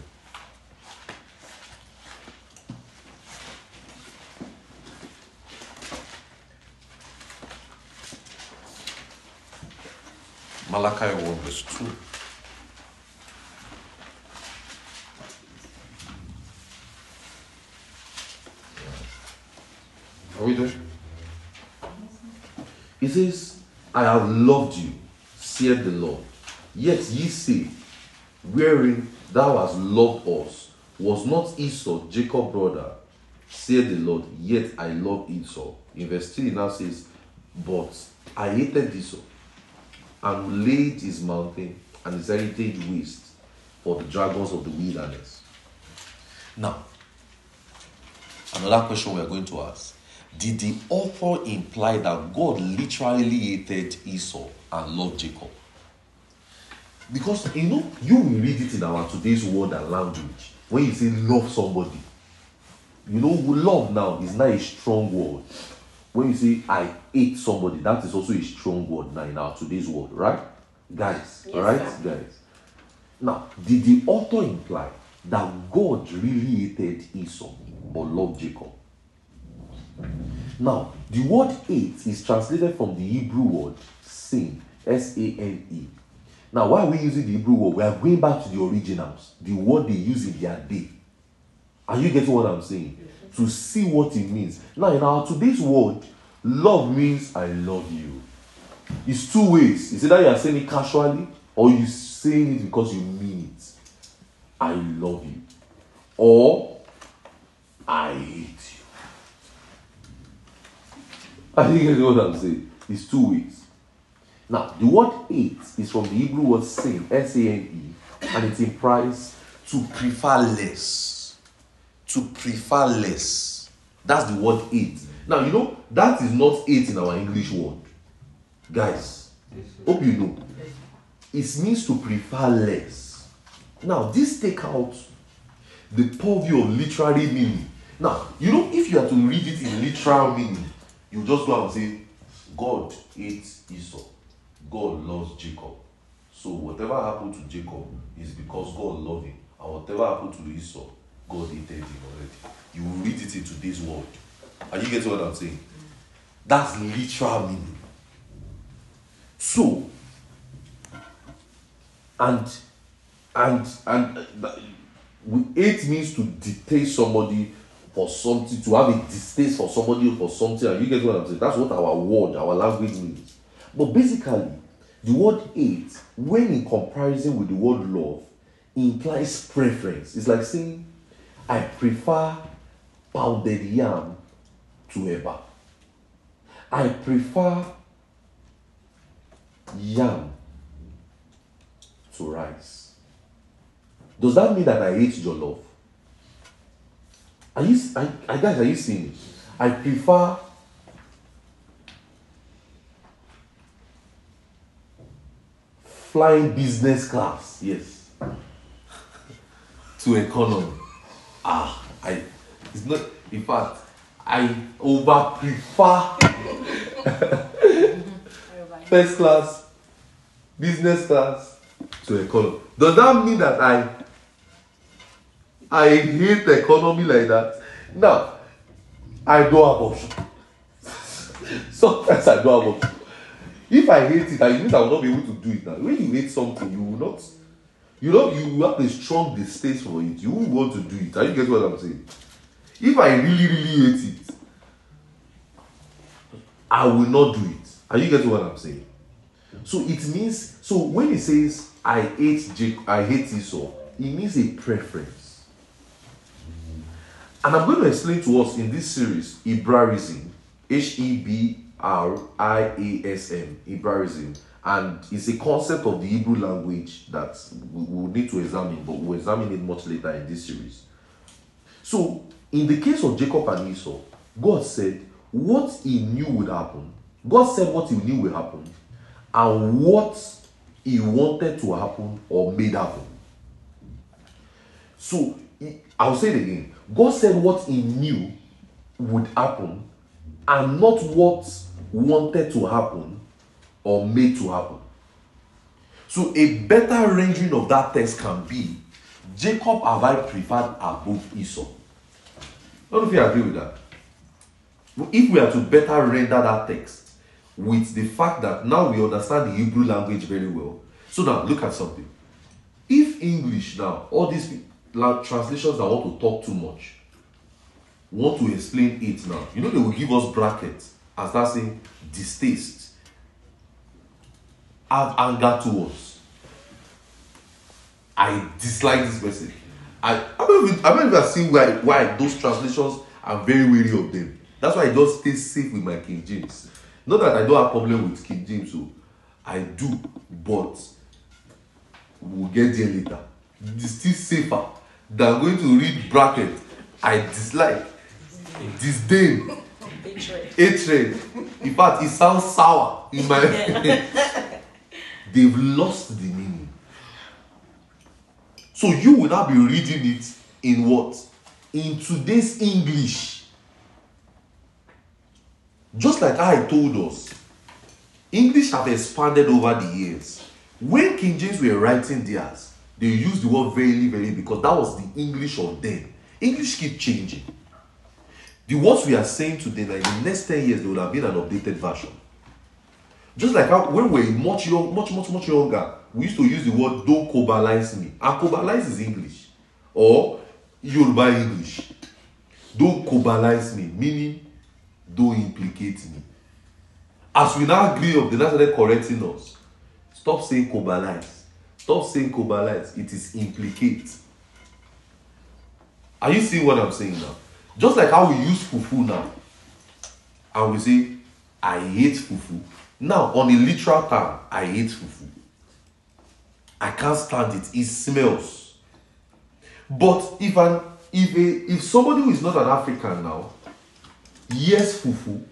Malachi 1, verse 2. Are we? He says, I have loved you, said the Lord. Yet ye say, wherein thou hast loved us, was not Esau Jacob's brother, said the Lord, yet I love Esau. In verse 3 now says, But I hated Esau, and laid his mountain and his heritage waste for the dragons of the wilderness. Now, another question we are going to ask Did the author imply that God literally hated Esau and loved Jacob? Because you know, you will read it in our today's word and language. When you say love somebody, you know, love now is not a strong word. When you say I hate somebody, that is also a strong word now in our today's world, right? Guys, Yes, right, sir. guys. Now, did the author imply that God really hated Esau but loved Jacob? Now, the word hate is translated from the Hebrew word sin, S A N E. Now, why are we using the Hebrew word? We are going back to the originals, the word they use in their day. Are you getting what I'm saying? To see what it means. Now, in our today's word, love means I love you. It's two ways. Is either you are saying it casually or you saying it because you mean it. I love you. Or I hate you. I think you know what I'm saying. It's two ways. Now, the word hate is from the Hebrew word sin, S A N E, and it implies to prefer less. To prefer less. That's the word hate. Now, you know, that is not hate in our English word. Guys, hope you know. It means to prefer less. Now, this take out the purview of literary meaning. Now, you know, if you are to read it in literal meaning, you just go and say, God hates Esau. God loves Jacob. So whatever happened to Jacob is because God loved him. And whatever happened to Esau, God hated him already. You will read it in today's world. Are you getting what I'm saying? That's literal meaning. So, and and and uh, hate means to detest somebody for something, to have a distaste for somebody or for something. And you get what I'm saying? That's what our word, our language means. But basically, the word hate, when in comparison with the word love, implies preference. It's like saying, I prefer pounded yam to eba. I prefer yam to rice. Does that mean that I hate jollof? Are you, I, I guys, are you seeing? I prefer flying business class, yes, to economy. Ah, I, it's not, in fact, I over prefer first class, business class to economy. Does that mean that I I hate the economy like that? Now, I don't have option. Sometimes I do have option. If I hate it, I mean I will not be able to do it now. When you hate something, you will not. You know, you have a strong distaste for it. You will want to do it. Are you get what I'm saying? If I really, really hate it, I will not do it. Are you getting what I'm saying? So it means so when it says I hate Jake, I hate Esau, it means a preference. And I'm going to explain to us in this series Hebraism, H E B R I A S M, Hebraism, and it's a concept of the Hebrew language that we will need to examine, but we'll examine it much later in this series. So, in the case of Jacob and Esau, God said what he knew would happen. God said what he knew would happen, and what he wanted to happen or made happen. So, I'll say it again. God said what he knew would happen, and not what wanted to happen or made to happen. So, a better rendering of that text can be Jacob have I preferred above Esau. I don't know if you agree with that. If we are to better render that text with the fact that now we understand the Hebrew language very well. So now look at something. If English now, all these pe- la- translations that want to talk too much, want to explain it now, you know they will give us brackets and start saying distaste, have anger towards. I dislike this person. I I don't even I don't even see why why those translations I'm very wary of them. That's why I just stay safe with my King James. Not that I don't have problem with King James, so I do, but we'll get there later. It's still safer than going to read bracket. I dislike, disdain, Hatred. In fact, it sounds sour in my They've lost the meaning. So you will now be reading it in what? In today's English. Just like I told us, English have expanded over the years. When King James were writing theirs, they use the word very, very because that was the English of then. English keep changing. The words we are saying today, like in the next 10 years, there would have been an updated version. Just like how when we were much young, much, much, much younger, we used to use the word don't cobalize me. And cobalize is English. Or Yoruba English. Don't cobalize me, meaning don't implicate me. As we now agree up, they now started correcting us. Stop saying cobalize. Stop saying cobalize. It is implicate. Are you seeing what I'm saying now? Just like how we use fufu now. And we say, I hate fufu. Now, on a literal term, I hate fufu. I can't stand it. It smells. But if an if a if somebody who is not an African now hears fufu,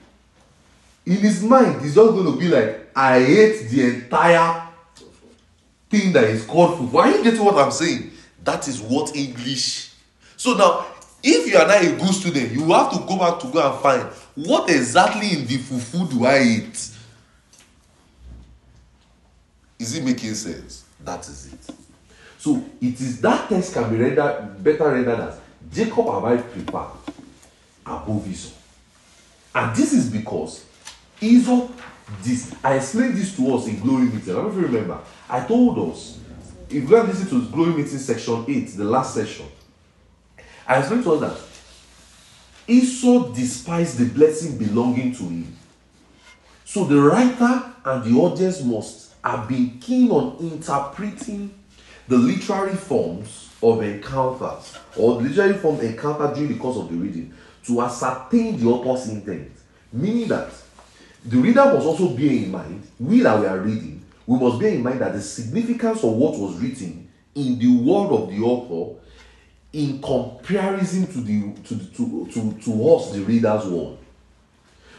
in his mind, he's just going to be like, I hate the entire thing that is called fufu. Are you getting what I'm saying? That is what English. So now, if you are not a good student, you have to go back to go and find what exactly in the fufu do I eat. Is it making sense? That is it. So it is that text can be rendered better rendered as Jacob I preferred above Esau. And this is because Aesop this I explained this to us in Glory Meeting. I don't know if you remember. I told us if you go and listen to Glory Meeting section 8, the last session, I explained to us that Esau despised the blessing belonging to him. So the writer and the audience must have been keen on interpreting the literary forms of encounters or the literary form encountered during the course of the reading to ascertain the author's intent. Meaning that the reader must also bear in mind, we that we are reading, we must bear in mind that the significance of what was written in the word of the author in comparison to the to the, to, to, to us the reader's word.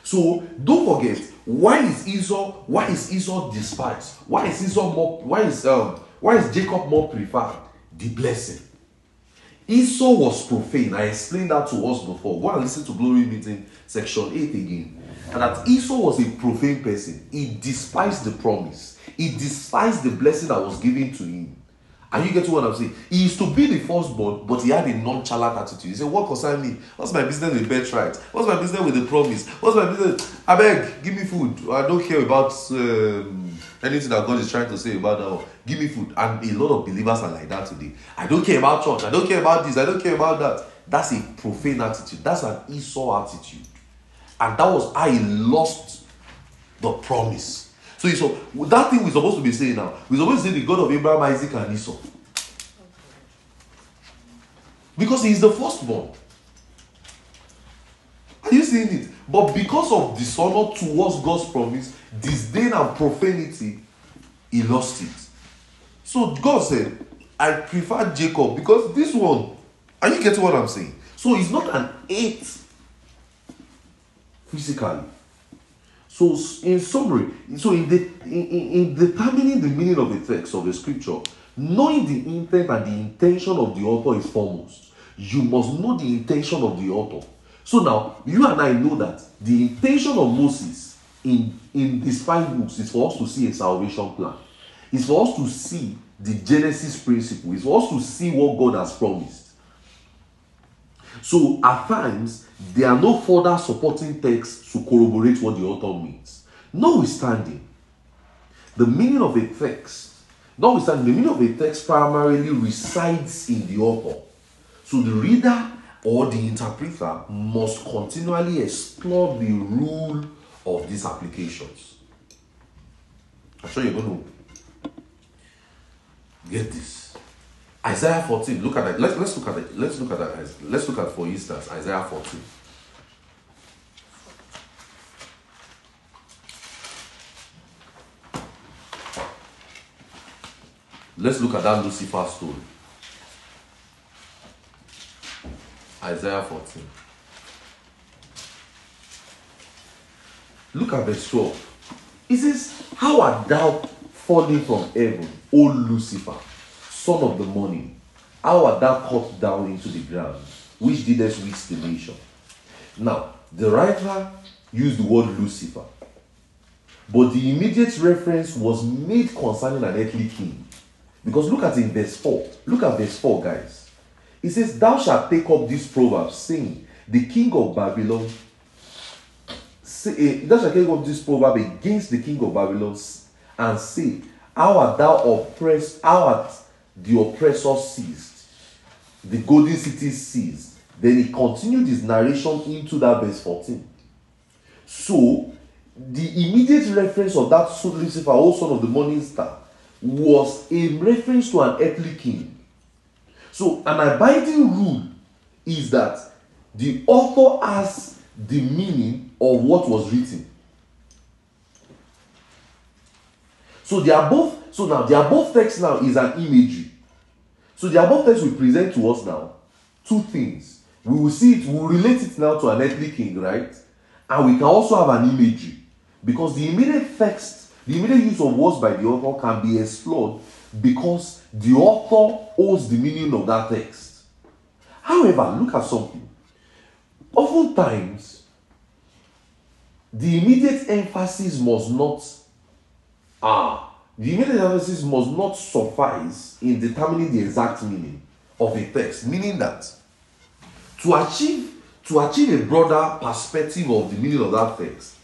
So don't forget why is Esau why is Esau despised? Why is Esau more why is um why is Jacob more preferred? The blessing. Esau was profane. I explained that to us before. Go and listen to Glory Meeting section 8 again. That Esau was a profane person. He despised the promise. He despised the blessing that was given to him. And you get what I'm saying? He used to be the firstborn, but he had a nonchalant attitude. He said, What concern me? What's my business with birthright? What's my business with the promise? What's my business? I beg, give me food. I don't care about um, anything that God is trying to say about that. Give me food. And a lot of believers are like that today. I don't care about church. I don't care about this. I don't care about that. That's a profane attitude. That's an Esau attitude. And that was how he lost the promise. So, so that thing we're supposed to be saying now, we're supposed to say the God of Abraham, Isaac, and Esau. Because he is the firstborn. Are you seeing it? But because of dishonor towards God's promise, disdain and profanity, he lost it. So God said, I prefer Jacob because this one, are you getting what I'm saying? So he's not an eight physically. So, in summary, so in, in, in determining the meaning of the text of the scripture, knowing the intent and the intention of the author is foremost. You must know the intention of the author. So now, you and I know that the intention of Moses in, in these five books is for us to see a salvation plan. It's for us to see the Genesis principle. It's for us to see what God has promised. So at times, there are no further supporting texts to corroborate what the author means. Notwithstanding, the meaning of a text, notwithstanding, the meaning of a text primarily resides in the author. So the reader or the interpreter must continually explore the rule of these applications. I'm sure you're going to get this. Isaiah 14. Look at that. Let's, let's look at it. Let's look at that. Let's look at, for instance, Isaiah 14. Let's look at that Lucifer story. Isaiah 14. Look at verse 12. It says, How art thou fallen from heaven, O Lucifer, son of the morning? How art thou cut down into the ground, which didst reach the nation? Now, the writer used the word Lucifer, but the immediate reference was made concerning an earthly king. Because look at in verse 4. Look at verse 4, guys. It says, Thou shalt take up this proverb, saying, The king of Babylon, say, eh, thou shalt take up this proverb against the king of Babylon, and say, How art thou oppressed? How art the oppressor ceased, The golden city ceased. Then he continued his narration into that verse 14. So, the immediate reference of that Lucifer, O son of the morning star, was a reference to an earthly king. So, an abiding rule is that the author has the meaning of what was written. So, the above, so now the above text now is an imagery. So, the above text will present to us now two things. We will see it, we will relate it now to an earthly king, right? And we can also have an imagery because the immediate text, the immediate use of words by the author can be explored because the author owns the meaning of that text. However, look at something. Oftentimes, the immediate emphasis must not ah the immediate emphasis must not suffice in determining the exact meaning of a text, meaning that to achieve to achieve a broader perspective of the meaning of that text,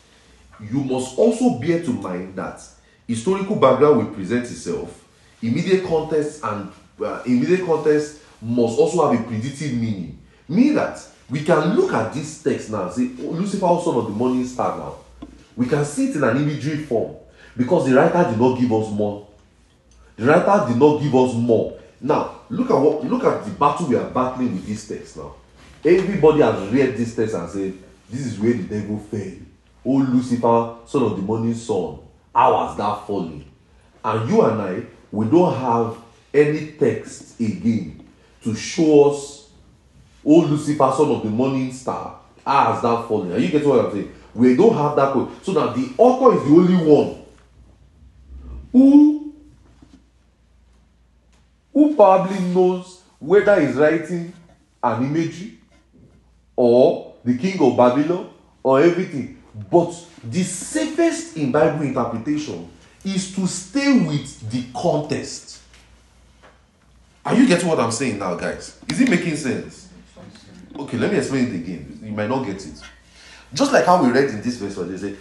you must also bear to mind that historical background will present itself, immediate context and uh, immediate context must also have a predictive meaning. Meaning that we can look at this text now say, oh, Lucifer, son of the morning star now. We can see it in an imagery form because the writer did not give us more. The writer did not give us more. Now, look at what look at the battle we are battling with this text now. Everybody has read this text and said, This is where the devil fell. Oh Lucifer, son of the morning sun, how has that fallen? And you and I, we don't have any text again to show us, oh Lucifer, son of the morning star, how has that fallen? Are you getting what I'm saying? We don't have that. So now the author is the only one who who probably knows whether he's writing an imagery or the king of Babylon or everything. But the safest in Bible interpretation is to stay with the context. Are you getting what I'm saying now, guys? Is it making sense? Okay, let me explain it again. You might not get it. Just like how we read in this verse where they say,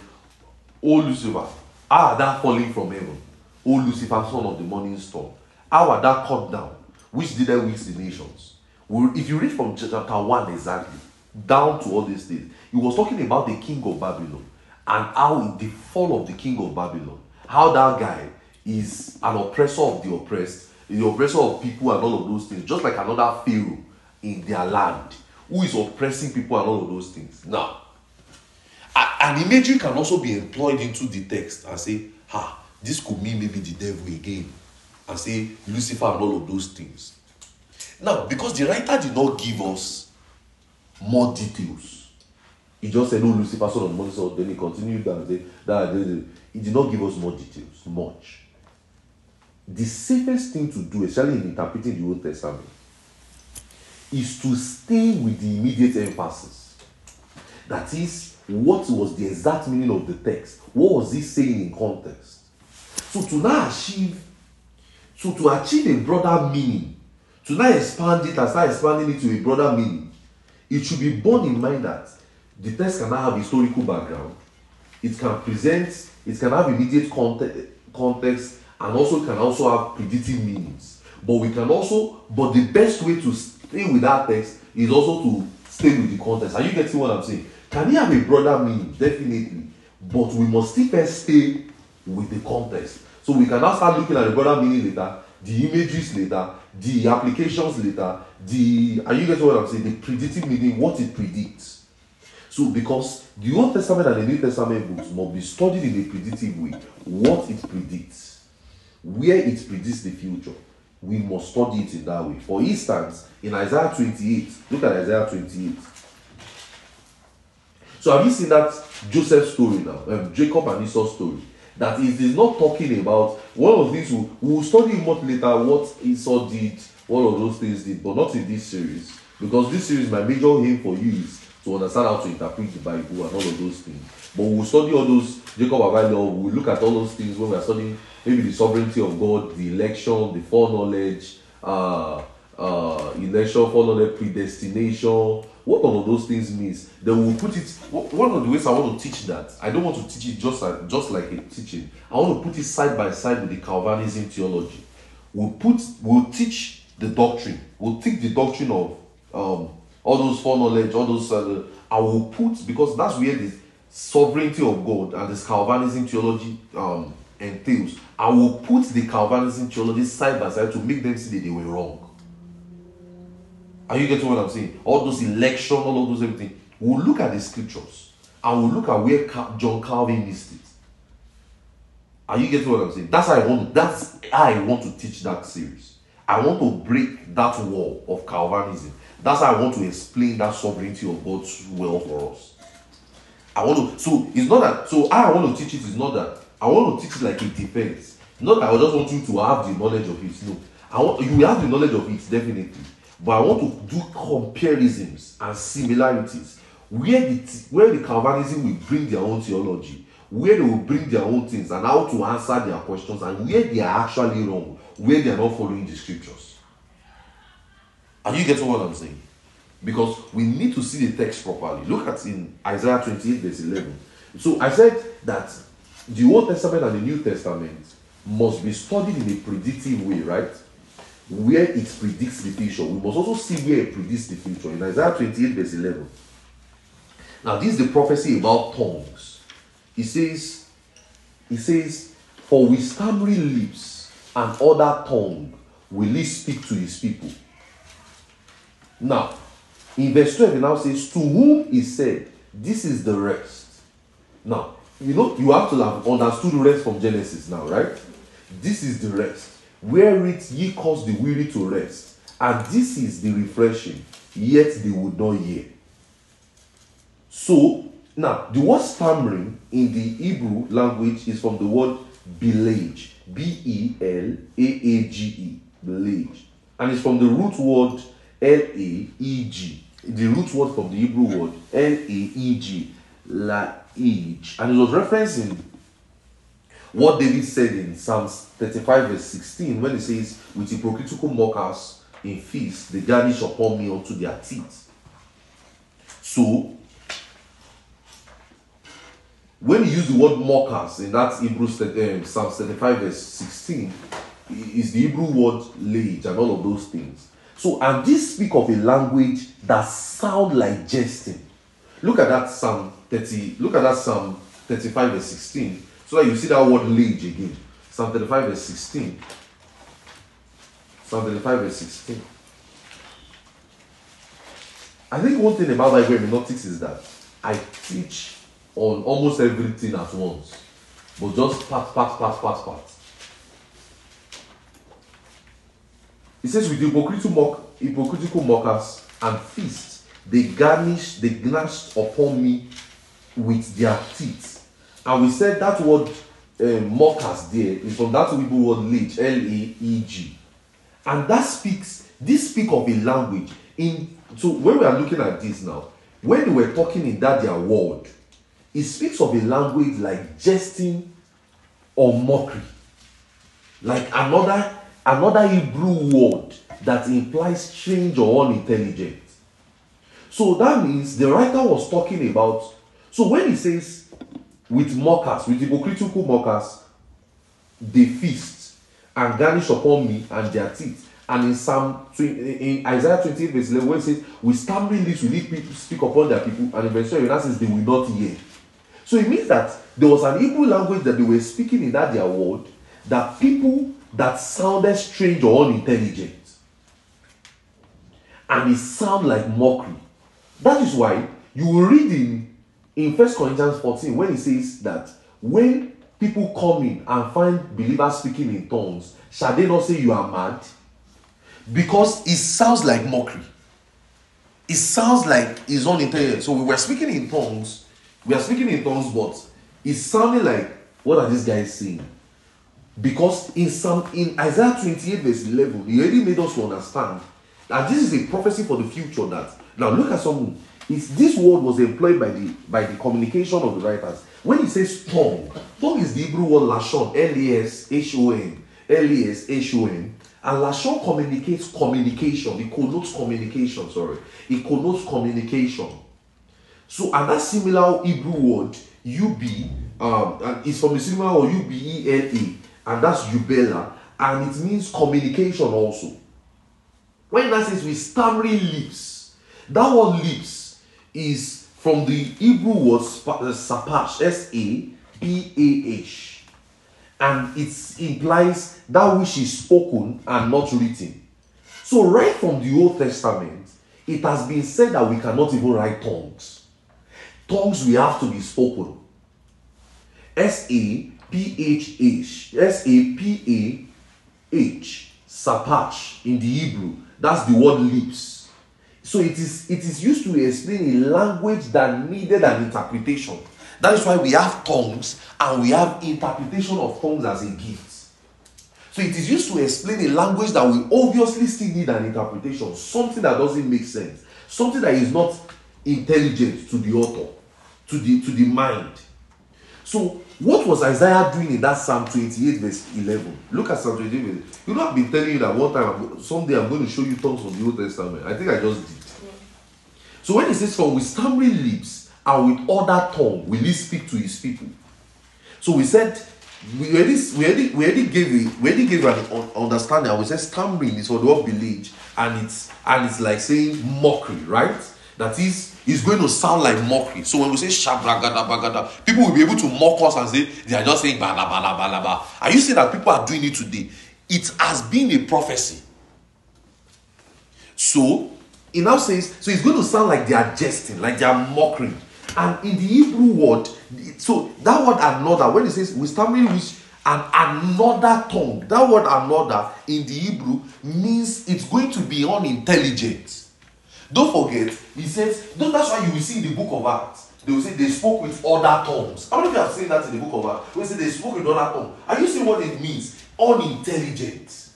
oh Lucifer, ah, that falling from heaven, O Lucifer, son of the morning star, how art thou cut down, which did thou weak the nations? If you read from chapter 1 exactly, down to all these things, he was talking about the king of Babylon and how the fall of the king of Babylon, how that guy is an oppressor of the oppressed, the oppressor of people and all of those things, just like another Pharaoh in their land who is oppressing people and all of those things. Now, an imagery can also be employed into the text and say, ha, this could mean maybe the devil again, and say Lucifer and all of those things. Now, because the writer did not give us more details, he just said, "No, Lucifer, son of star." Then he continued and said, "That that- that." he did not give us more details, much. The safest thing to do, especially in interpreting the Old Testament, is to stay with the immediate emphasis. That is, what was the exact meaning of the text? What was he saying in context? So to now achieve, so to achieve a broader meaning, to now expand it and start expanding it to a broader meaning, it should be borne in mind that the text can now have historical background, it can present, it can have immediate context, context and also can also have predictive meanings. But we can also, but the best way to stay with that text is also to stay with the context. Are you getting what I'm saying? Can it have a broader meaning? Definitely. But we must still first stay with the context. So we can now start looking at the broader meaning later, the images later, the applications later, the are you getting what I'm saying? The predictive meaning, what it predicts. So, because the Old Testament and the New Testament books must be studied in a predictive way, what it predicts, where it predicts the future, we must study it in that way. For instance, in Isaiah 28, look at Isaiah 28. So, have you seen that Joseph story now, um, Jacob and Esau story? That it is not talking about one of these. We will study much later what Esau did, all of those things did, but not in this series because this series, my major aim for you is to understand how to interpret the Bible and all of those things. But we'll study all those Jacob Abilo, we'll look at all those things when we're studying maybe the sovereignty of God, the election, the foreknowledge, uh, uh, election, foreknowledge, predestination, what all of those things means. Then we'll put it. One of the ways I want to teach that, I don't want to teach it just like, just like a teaching. I want to put it side by side with the Calvinism theology. We'll put, we'll teach the doctrine. We'll take the doctrine of um, all those foreknowledge, all those. Uh, I will put because that's where the sovereignty of God and this Calvinism theology um, entails. I will put the Calvinism theology side by side to make them see that they were wrong. Are you getting what I'm saying? All those election, all of those everything. We'll look at the scriptures and we'll look at where John Calvin missed it. Are you getting what I'm saying? That's how I want. That's how I want to teach that series. I want to break that wall of Calvinism. That's how I want to explain that sovereignty of God's will for us. I want to. So it's not that. So I want to teach it is not that. I want to teach it like a defense. Not that I just want you to have the knowledge of it. No, I want you have the knowledge of it definitely. But I want to do comparisons and similarities where the where the Calvinism will bring their own theology, where they will bring their own things, and how to answer their questions, and where they are actually wrong, where they are not following the scriptures. Are you getting what I'm saying? because we need to see the text properly. Look at in Isaiah 28, verse 11. So I said that the Old Testament and the New Testament must be studied in a predictive way, right? Where it predicts the future. We must also see where it predicts the future. In Isaiah 28, verse 11. Now, this is the prophecy about tongues. He says, He says, For with stammering lips and other tongue will he speak to his people. Now, in verse 12, he now says, To whom he said, This is the rest. Now, you know, you have to have understood the rest from Genesis now, right? This is the rest. Where it ye cause the weary to rest. And this is the refreshing, yet they would not hear. So, now, the word stammering in the Hebrew language is from the word belage. B E L A A G E. Belage. And it's from the root word L A E G. The root word from the Hebrew word L A E G. Laage. And it was referencing what David said in Psalms 35, verse 16, when he says, With hypocritical mockers in feast, they garnish upon me unto their teeth. So, when he used the word mockers in that Hebrew um, Psalm 35 verse 16 is the Hebrew word lage and all of those things. So and this speak of a language that sound like jesting. Look at that Psalm 30, look at that Psalm 35 verse 16. So you see that word lage again. Psalm 35 verse 16. Psalm 35 verse 16. I think one thing about Bible hermeneutics is that I teach on almost everything at once, but just part, part, part, part, part. It says, with hypocritical, mock, hypocritical mockers and feast, they garnish, they gnashed upon me with their teeth. And we said that word um, mockers there is from that Hebrew word leage, L A E G. And that speaks, this speak of a language. In so when we are looking at this now, when they were talking in that their world, it speaks of a language like jesting or mockery. Like another another Hebrew word that implies strange or unintelligent. So that means the writer was talking about. So when he says with mockers, with hypocritical mockers, they feast and garnish upon me and their teeth. And in Psalm in Isaiah 28, verse 11, when it says, With stammering lips will lead people speak upon their people, and in verse 12, that says they will not hear. So it means that there was an Hebrew language that they were speaking in that their world that people that sounded strange or unintelligent. And it sound like mockery. That is why you will read in, in 1 Corinthians 14 when he says that when people come in and find believers speaking in tongues, shall they not say you are mad? Because it sounds like mockery. It sounds like it's unintelligent. So we were speaking in tongues. We are speaking in tongues, but it sounding like what are these guys saying? Because in some in Isaiah 28, verse 11, he already made us to understand that this is a prophecy for the future. That now look at some. It's, this word was employed by the by the communication of the writers. When he says tongue, tongue is the Hebrew word lashon, L-A-S-H-O-N, L-A-S-H-O-N, and lashon communicates communication. It connotes communication. Sorry, it connotes communication. So and that similar Hebrew word ub um, and it's from the similar word u-b-e-l-a, and that's ubela, and it means communication also. When that says with stammering lips, that word lips is from the Hebrew word uh, sapash, S A P A H, and it implies that which is spoken and not written. So, right from the Old Testament, it has been said that we cannot even write tongues. Tongues we have to be spoken. S A P H H, S A P A H, sapash in the Hebrew. That's the word lips. So it is it is used to explain a language that needed an interpretation. That is why we have tongues and we have interpretation of tongues as a gift. So it is used to explain a language that we obviously still need an interpretation, something that doesn't make sense, something that is not intelligent to the author, to the to the mind. So what was Isaiah doing in that Psalm 28 verse 11? Look at Psalm 28 verse. You know I've been telling you that one time, I'm- someday I'm going to show you tongues from the Old Testament. I think I just did. So when he says, "From with stammering lips and with other tongue will he speak to his people," so we said we already we already we already gave a, we already gave an understanding. And we said stammering is for the word village, and it's and it's like saying mockery, right? That is is going to sound like mockery. So when we say shabragada bagada, people will be able to mock us and say they are just saying bala bala bala bala. Are you saying that people are doing it today? It has been a prophecy. So he now says, so it's going to sound like they are jesting, like they are mocking. And in the Hebrew word, so that word another, when it says with stammering with and another tongue, that word another in the Hebrew means it's going to be unintelligent. Don't forget, he says, that's why you will see in the book of Acts. They will say they spoke with other tongues. How many of you have seen that in the book of Acts? We say they spoke with other tongues. Are you seeing what it means? Unintelligent.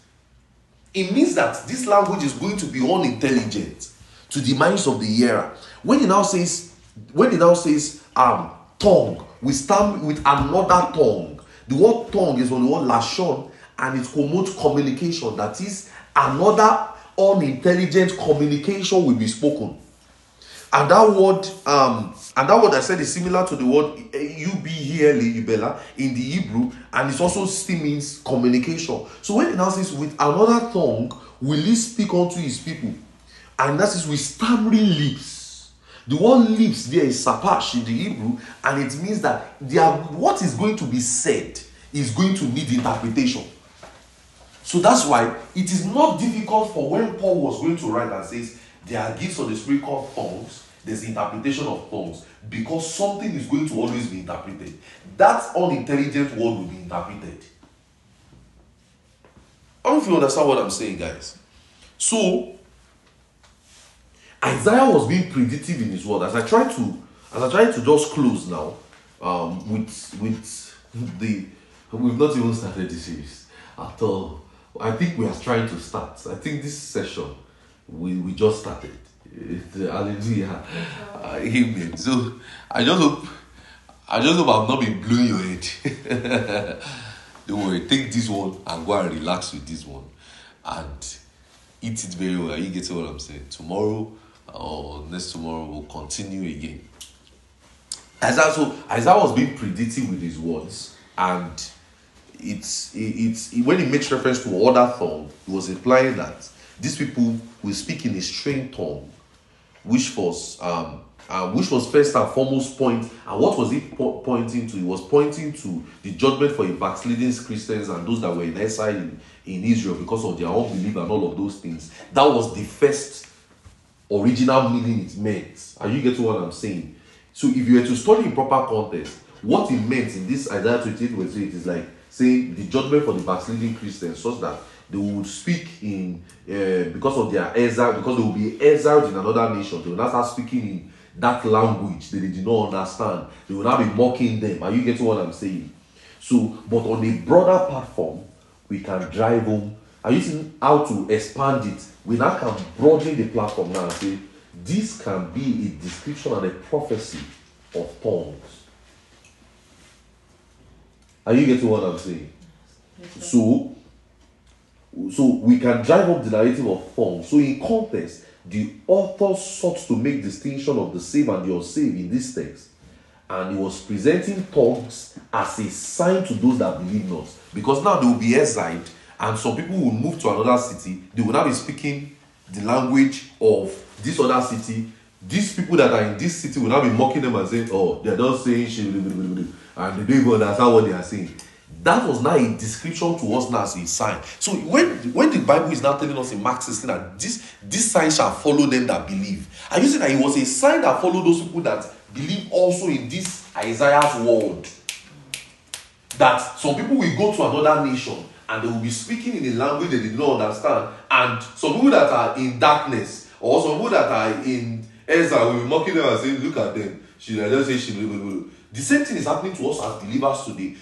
It means that this language is going to be unintelligent to the minds of the hearer. When he now says, when he now says, um, tongue, we stand with another tongue. The word tongue is from the word lashon, and it promotes communication. That is, another unintelligent communication will be spoken. And that word, um, and that word I said is similar to the word ubhele ubela in the Hebrew, and it also still means communication. So when it now says with another tongue will he speak unto his people, and that is with stammering lips. The word lips there is sapash in the Hebrew, and it means that are, what is going to be said is going to need interpretation. So that's why it is not difficult for when Paul was going to write and says there are gifts of the spirit called tongues, there's interpretation of tongues, because something is going to always be interpreted. That unintelligent word will be interpreted. I don't know if you understand what I'm saying, guys. So Isaiah was being predictive in his word. As I try to, as I try to just close now, um, with with the, we've not even started the series at all. I think we are trying to start. I think this session, we we just started. It's, uh, hallelujah, uh, amen. So I just hope, I just hope I've not been blowing your head. Don't worry, take this one and go and relax with this one, and eat it very well. You get what I'm saying? Tomorrow or next tomorrow we'll continue again. Isaiah, so Isaiah was being predictive with his words, and it's it's when he makes reference to other tongue, he was implying that these people will speak in a strange tongue, which was um uh, which was first and foremost point. and what was he po- pointing to? He was pointing to the judgment for backsliding Christians and those that were in exile in, in Israel because of their unbelief and all of those things. That was the first original meaning it meant. Are you getting what I'm saying? So if you were to study in proper context, what it meant in this Isaiah 28 verse 8 is like saying the judgment for the backsliding Christians, such that they would speak in uh, because of their exile, because they will be exiled in another nation. They will not start speaking in that language that they did not understand. They will not be mocking them. Are you getting what I'm saying? So, but on a broader platform, we can drive home. Are you seeing how to expand it? We now can broaden the platform now and say this can be a description and a prophecy of tongues. Are you getting what I'm saying? So, so we can drive up the narrative of tongues. So in context, the author sought to make distinction of the saved and the unsaved in this text. And he was presenting tongues as a sign to those that believe not. Because now they will be exiled, and some people will move to another city. They will now be speaking the language of this other city. These people that are in this city will now be mocking them and saying, Oh, they're just saying shit, and they don't even understand what they are saying. That was now a description to us now as a sign. So when when the Bible is now telling us in Mark 16 that this this sign shall follow them that believe, are you saying that it was a sign that followed those people that believe also in this Isaiah's word? That some people will go to another nation and they will be speaking in a language they did not understand, and some people that are in darkness or some people that are in exile will be mocking them and saying, "Look at them." She just say she. The same thing is happening to us as believers today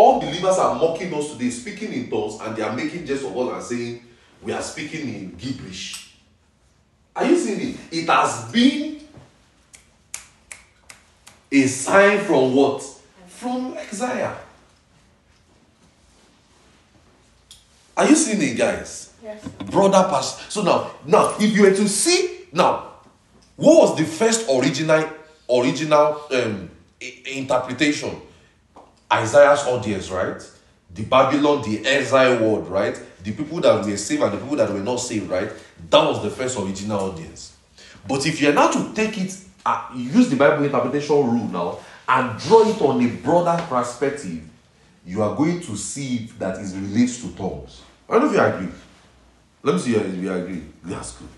all believers are mocking us today, speaking in tongues, and they are making jest of us and saying we are speaking in gibberish. Are you seeing it? It has been a sign from what? From Isaiah. Are you seeing it, guys? Yes. Brother pastor. So now, now, if you were to see now, what was the first original original um, interpretation? Isaiah's audience, right? The Babylon, the exile world, right? The people that were saved and the people that were not saved, right? That was the first original audience. But if you're now to take it, uh, use the Bible interpretation rule now and draw it on a broader perspective, you are going to see that it relates to tongues. I don't know if you agree. Let me see if you agree. That's good.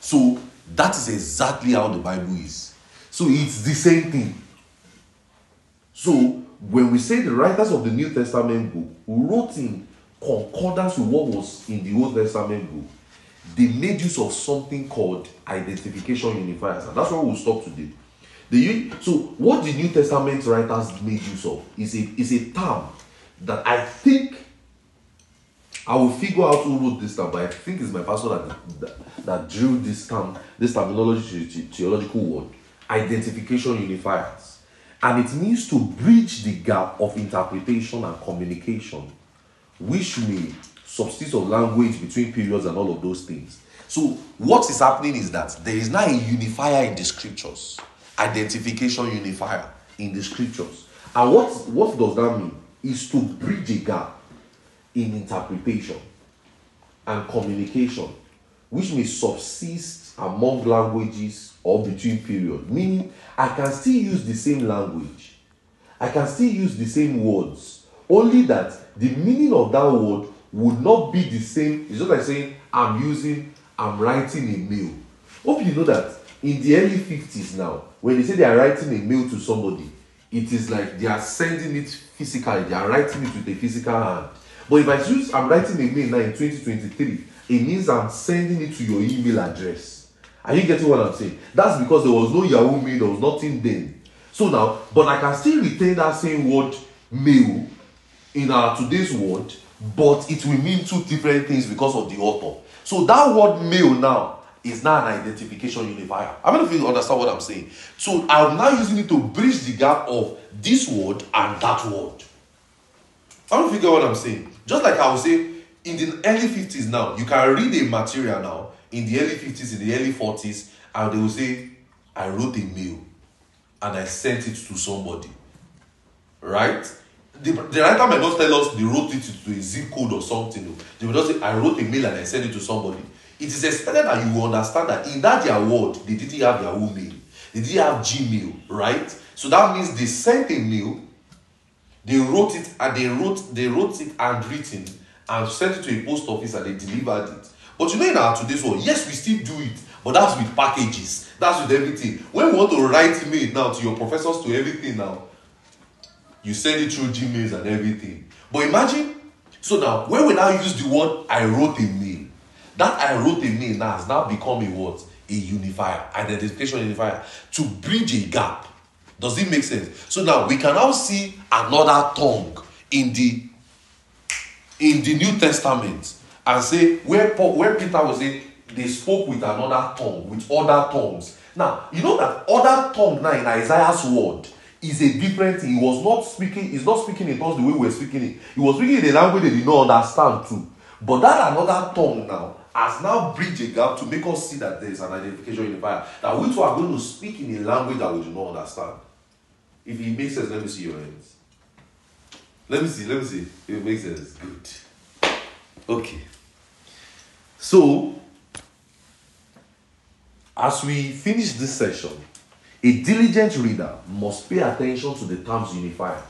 So that is exactly how the Bible is. So it's the same thing. So when we say the writers of the New Testament book wrote in concordance with what was in the Old Testament book, they made use of something called identification unifiers. And that's where we'll stop today. The, so what the New Testament writers made use of is a, is a term that I think I will figure out who wrote this term, but I think it's my pastor that, that, that drew this term, this terminology, theological word, identification unifiers. And it means to bridge the gap of interpretation and communication, which may substitute of language between periods and all of those things. So, what is happening is that there is now a unifier in the scriptures, identification unifier in the scriptures. And what, what does that mean? Is to bridge a gap in interpretation and communication, which may subsist among languages or between periods. Meaning, I can still use the same language, I can still use the same words, only that the meaning of that word would not be the same. It's just like saying, I'm using, I'm writing a mail. Hope you know that in the early 50s now, when they say they are writing a mail to somebody, it is like they are sending it physically, they are writing it with a physical hand. But if I use I'm writing a mail now in 2023, it means I'm sending it to your email address. Are you getting what I'm saying? That's because there was no Yahoo Mail, there was nothing then. So now, but I can still retain that same word mail in our today's word, but it will mean two different things because of the author. So that word mail now is now an identification unifier. I don't know if you understand what I'm saying. So I'm now using it to bridge the gap of this word and that word. I don't figure what I'm saying. Just like I was saying, in the early 50s now, you can read a material now in the early 50s, in the early 40s, and they will say, I wrote a mail and I sent it to somebody. Right? The, the writer might not tell us they wrote it to a zip code or something. They will just say, I wrote a mail and I sent it to somebody. It is expected that you understand that in that their word, they didn't have their own mail. They didn't have Gmail, right? So that means they sent a mail they wrote it and they wrote they wrote it handwritten and sent it to a post office and they delivered it. But you know in our today's world, yes, we still do it, but that's with packages, that's with everything. When we want to write email now to your professors to everything now, you send it through Gmails and everything. But imagine, so now when we now use the word I wrote a mail, that I wrote a mail now has now become a what? A unifier, identification unifier to bridge a gap. Does it make sense? So now we can now see another tongue in the in the New Testament and say where Paul, where Peter was saying they spoke with another tongue, with other tongues. Now you know that other tongue now in Isaiah's word is a different thing. He was not speaking, he's not speaking in tongues the way we're speaking it. He was speaking in a language they did not understand too. But that another tongue now has now bridged a gap to make us see that there is an identification unifier. That we too are going to speak in a language that we do not understand. If it makes sense, let me see your hands. Let me see, let me see. If it makes sense. Good. Okay. So, as we finish this session, a diligent reader must pay attention to the terms unifier.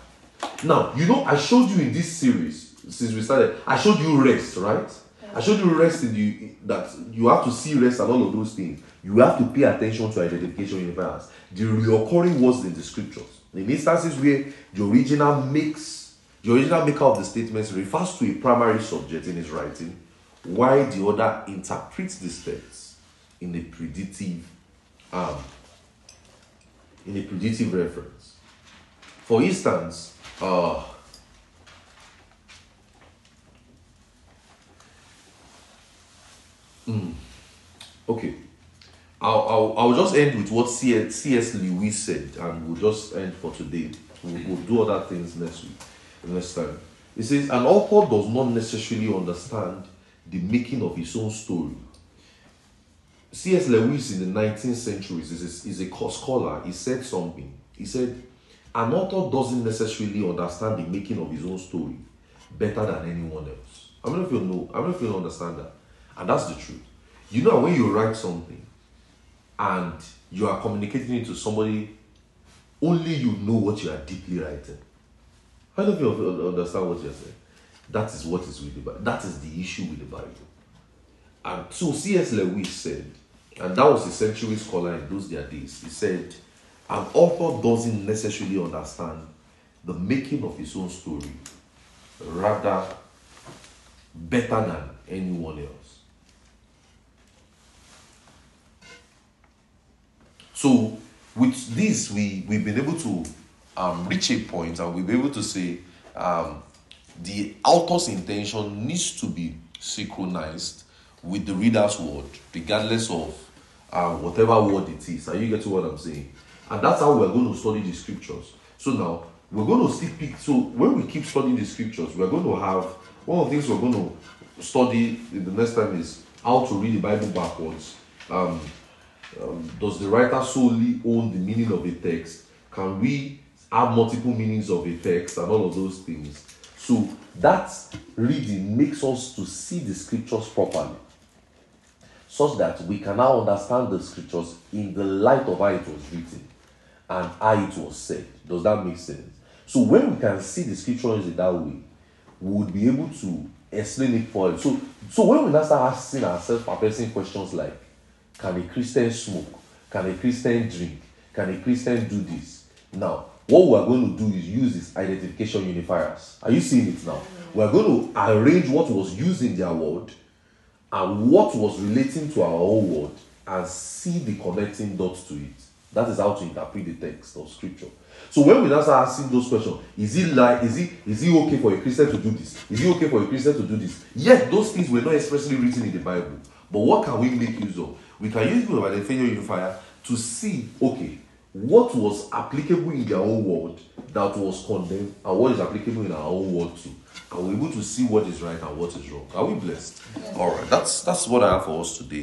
Now, you know, I showed you in this series since we started, I showed you rest, right? I showed you rest in you that you have to see rest and all of those things. You have to pay attention to identification unifiers, the reoccurring words in the scriptures. In instances where the original makes the original maker of the statements refers to a primary subject in his writing, while the other interprets the text in a predictive um, in a predictive reference. For instance, uh, mm, okay, I'll, I'll, I'll just end with what C.S. C.S. Lewis said, and we'll just end for today. We'll, we'll do other things next week, next time. He says, An author does not necessarily understand the making of his own story. C.S. Lewis in the 19th century is is a scholar. He said something. He said, An author doesn't necessarily understand the making of his own story better than anyone else. I know if you know, I know if you understand that. And that's the truth. You know, when you write something and you are communicating it to somebody, only you know what you are deeply writing. I don't know if you understand what you're saying. That is what is with the That is the issue with the Bible. And so C.S. Lewis said, and that was a century scholar in those their days, he said, an author doesn't necessarily understand the making of his own story, rather better than anyone else. So with this, we, we've been able to um, reach a point and we've been able to say um, the author's intention needs to be synchronized with the reader's word, regardless of uh, whatever word it is. Are you getting what I'm saying? And that's how we're going to study the scriptures. So now we're going to still pick. So when we keep studying the scriptures, we're going to have one of the things we're going to study in the next time is how to read the Bible backwards. Um, um, does the writer solely own the meaning of a text? Can we have multiple meanings of a text and all of those things? So that reading makes us to see the scriptures properly, such that we can now understand the scriptures in the light of how it was written and how it was said. Does that make sense? So when we can see the scriptures in that way, we would be able to explain it for So, so when we now start asking ourselves perplexing questions like, can a Christian smoke? Can a Christian drink? Can a Christian do this? Now, what we are going to do is use these identification unifiers. Are you seeing it now? We are going to arrange what was used in their word and what was relating to our own word and see the connecting dots to it. That is how to interpret the text of scripture. So when we now start asking those questions, is it like is it is it okay for a Christian to do this? Is it okay for a Christian to do this? Yet those things were not expressly written in the Bible. But what can we make use of? We can use the identification unifier to see, okay, what was applicable in their own world that was condemned and what is applicable in our own world too. And we're able to see what is right and what is wrong. Are we blessed? All right, that's that's what I have for us today.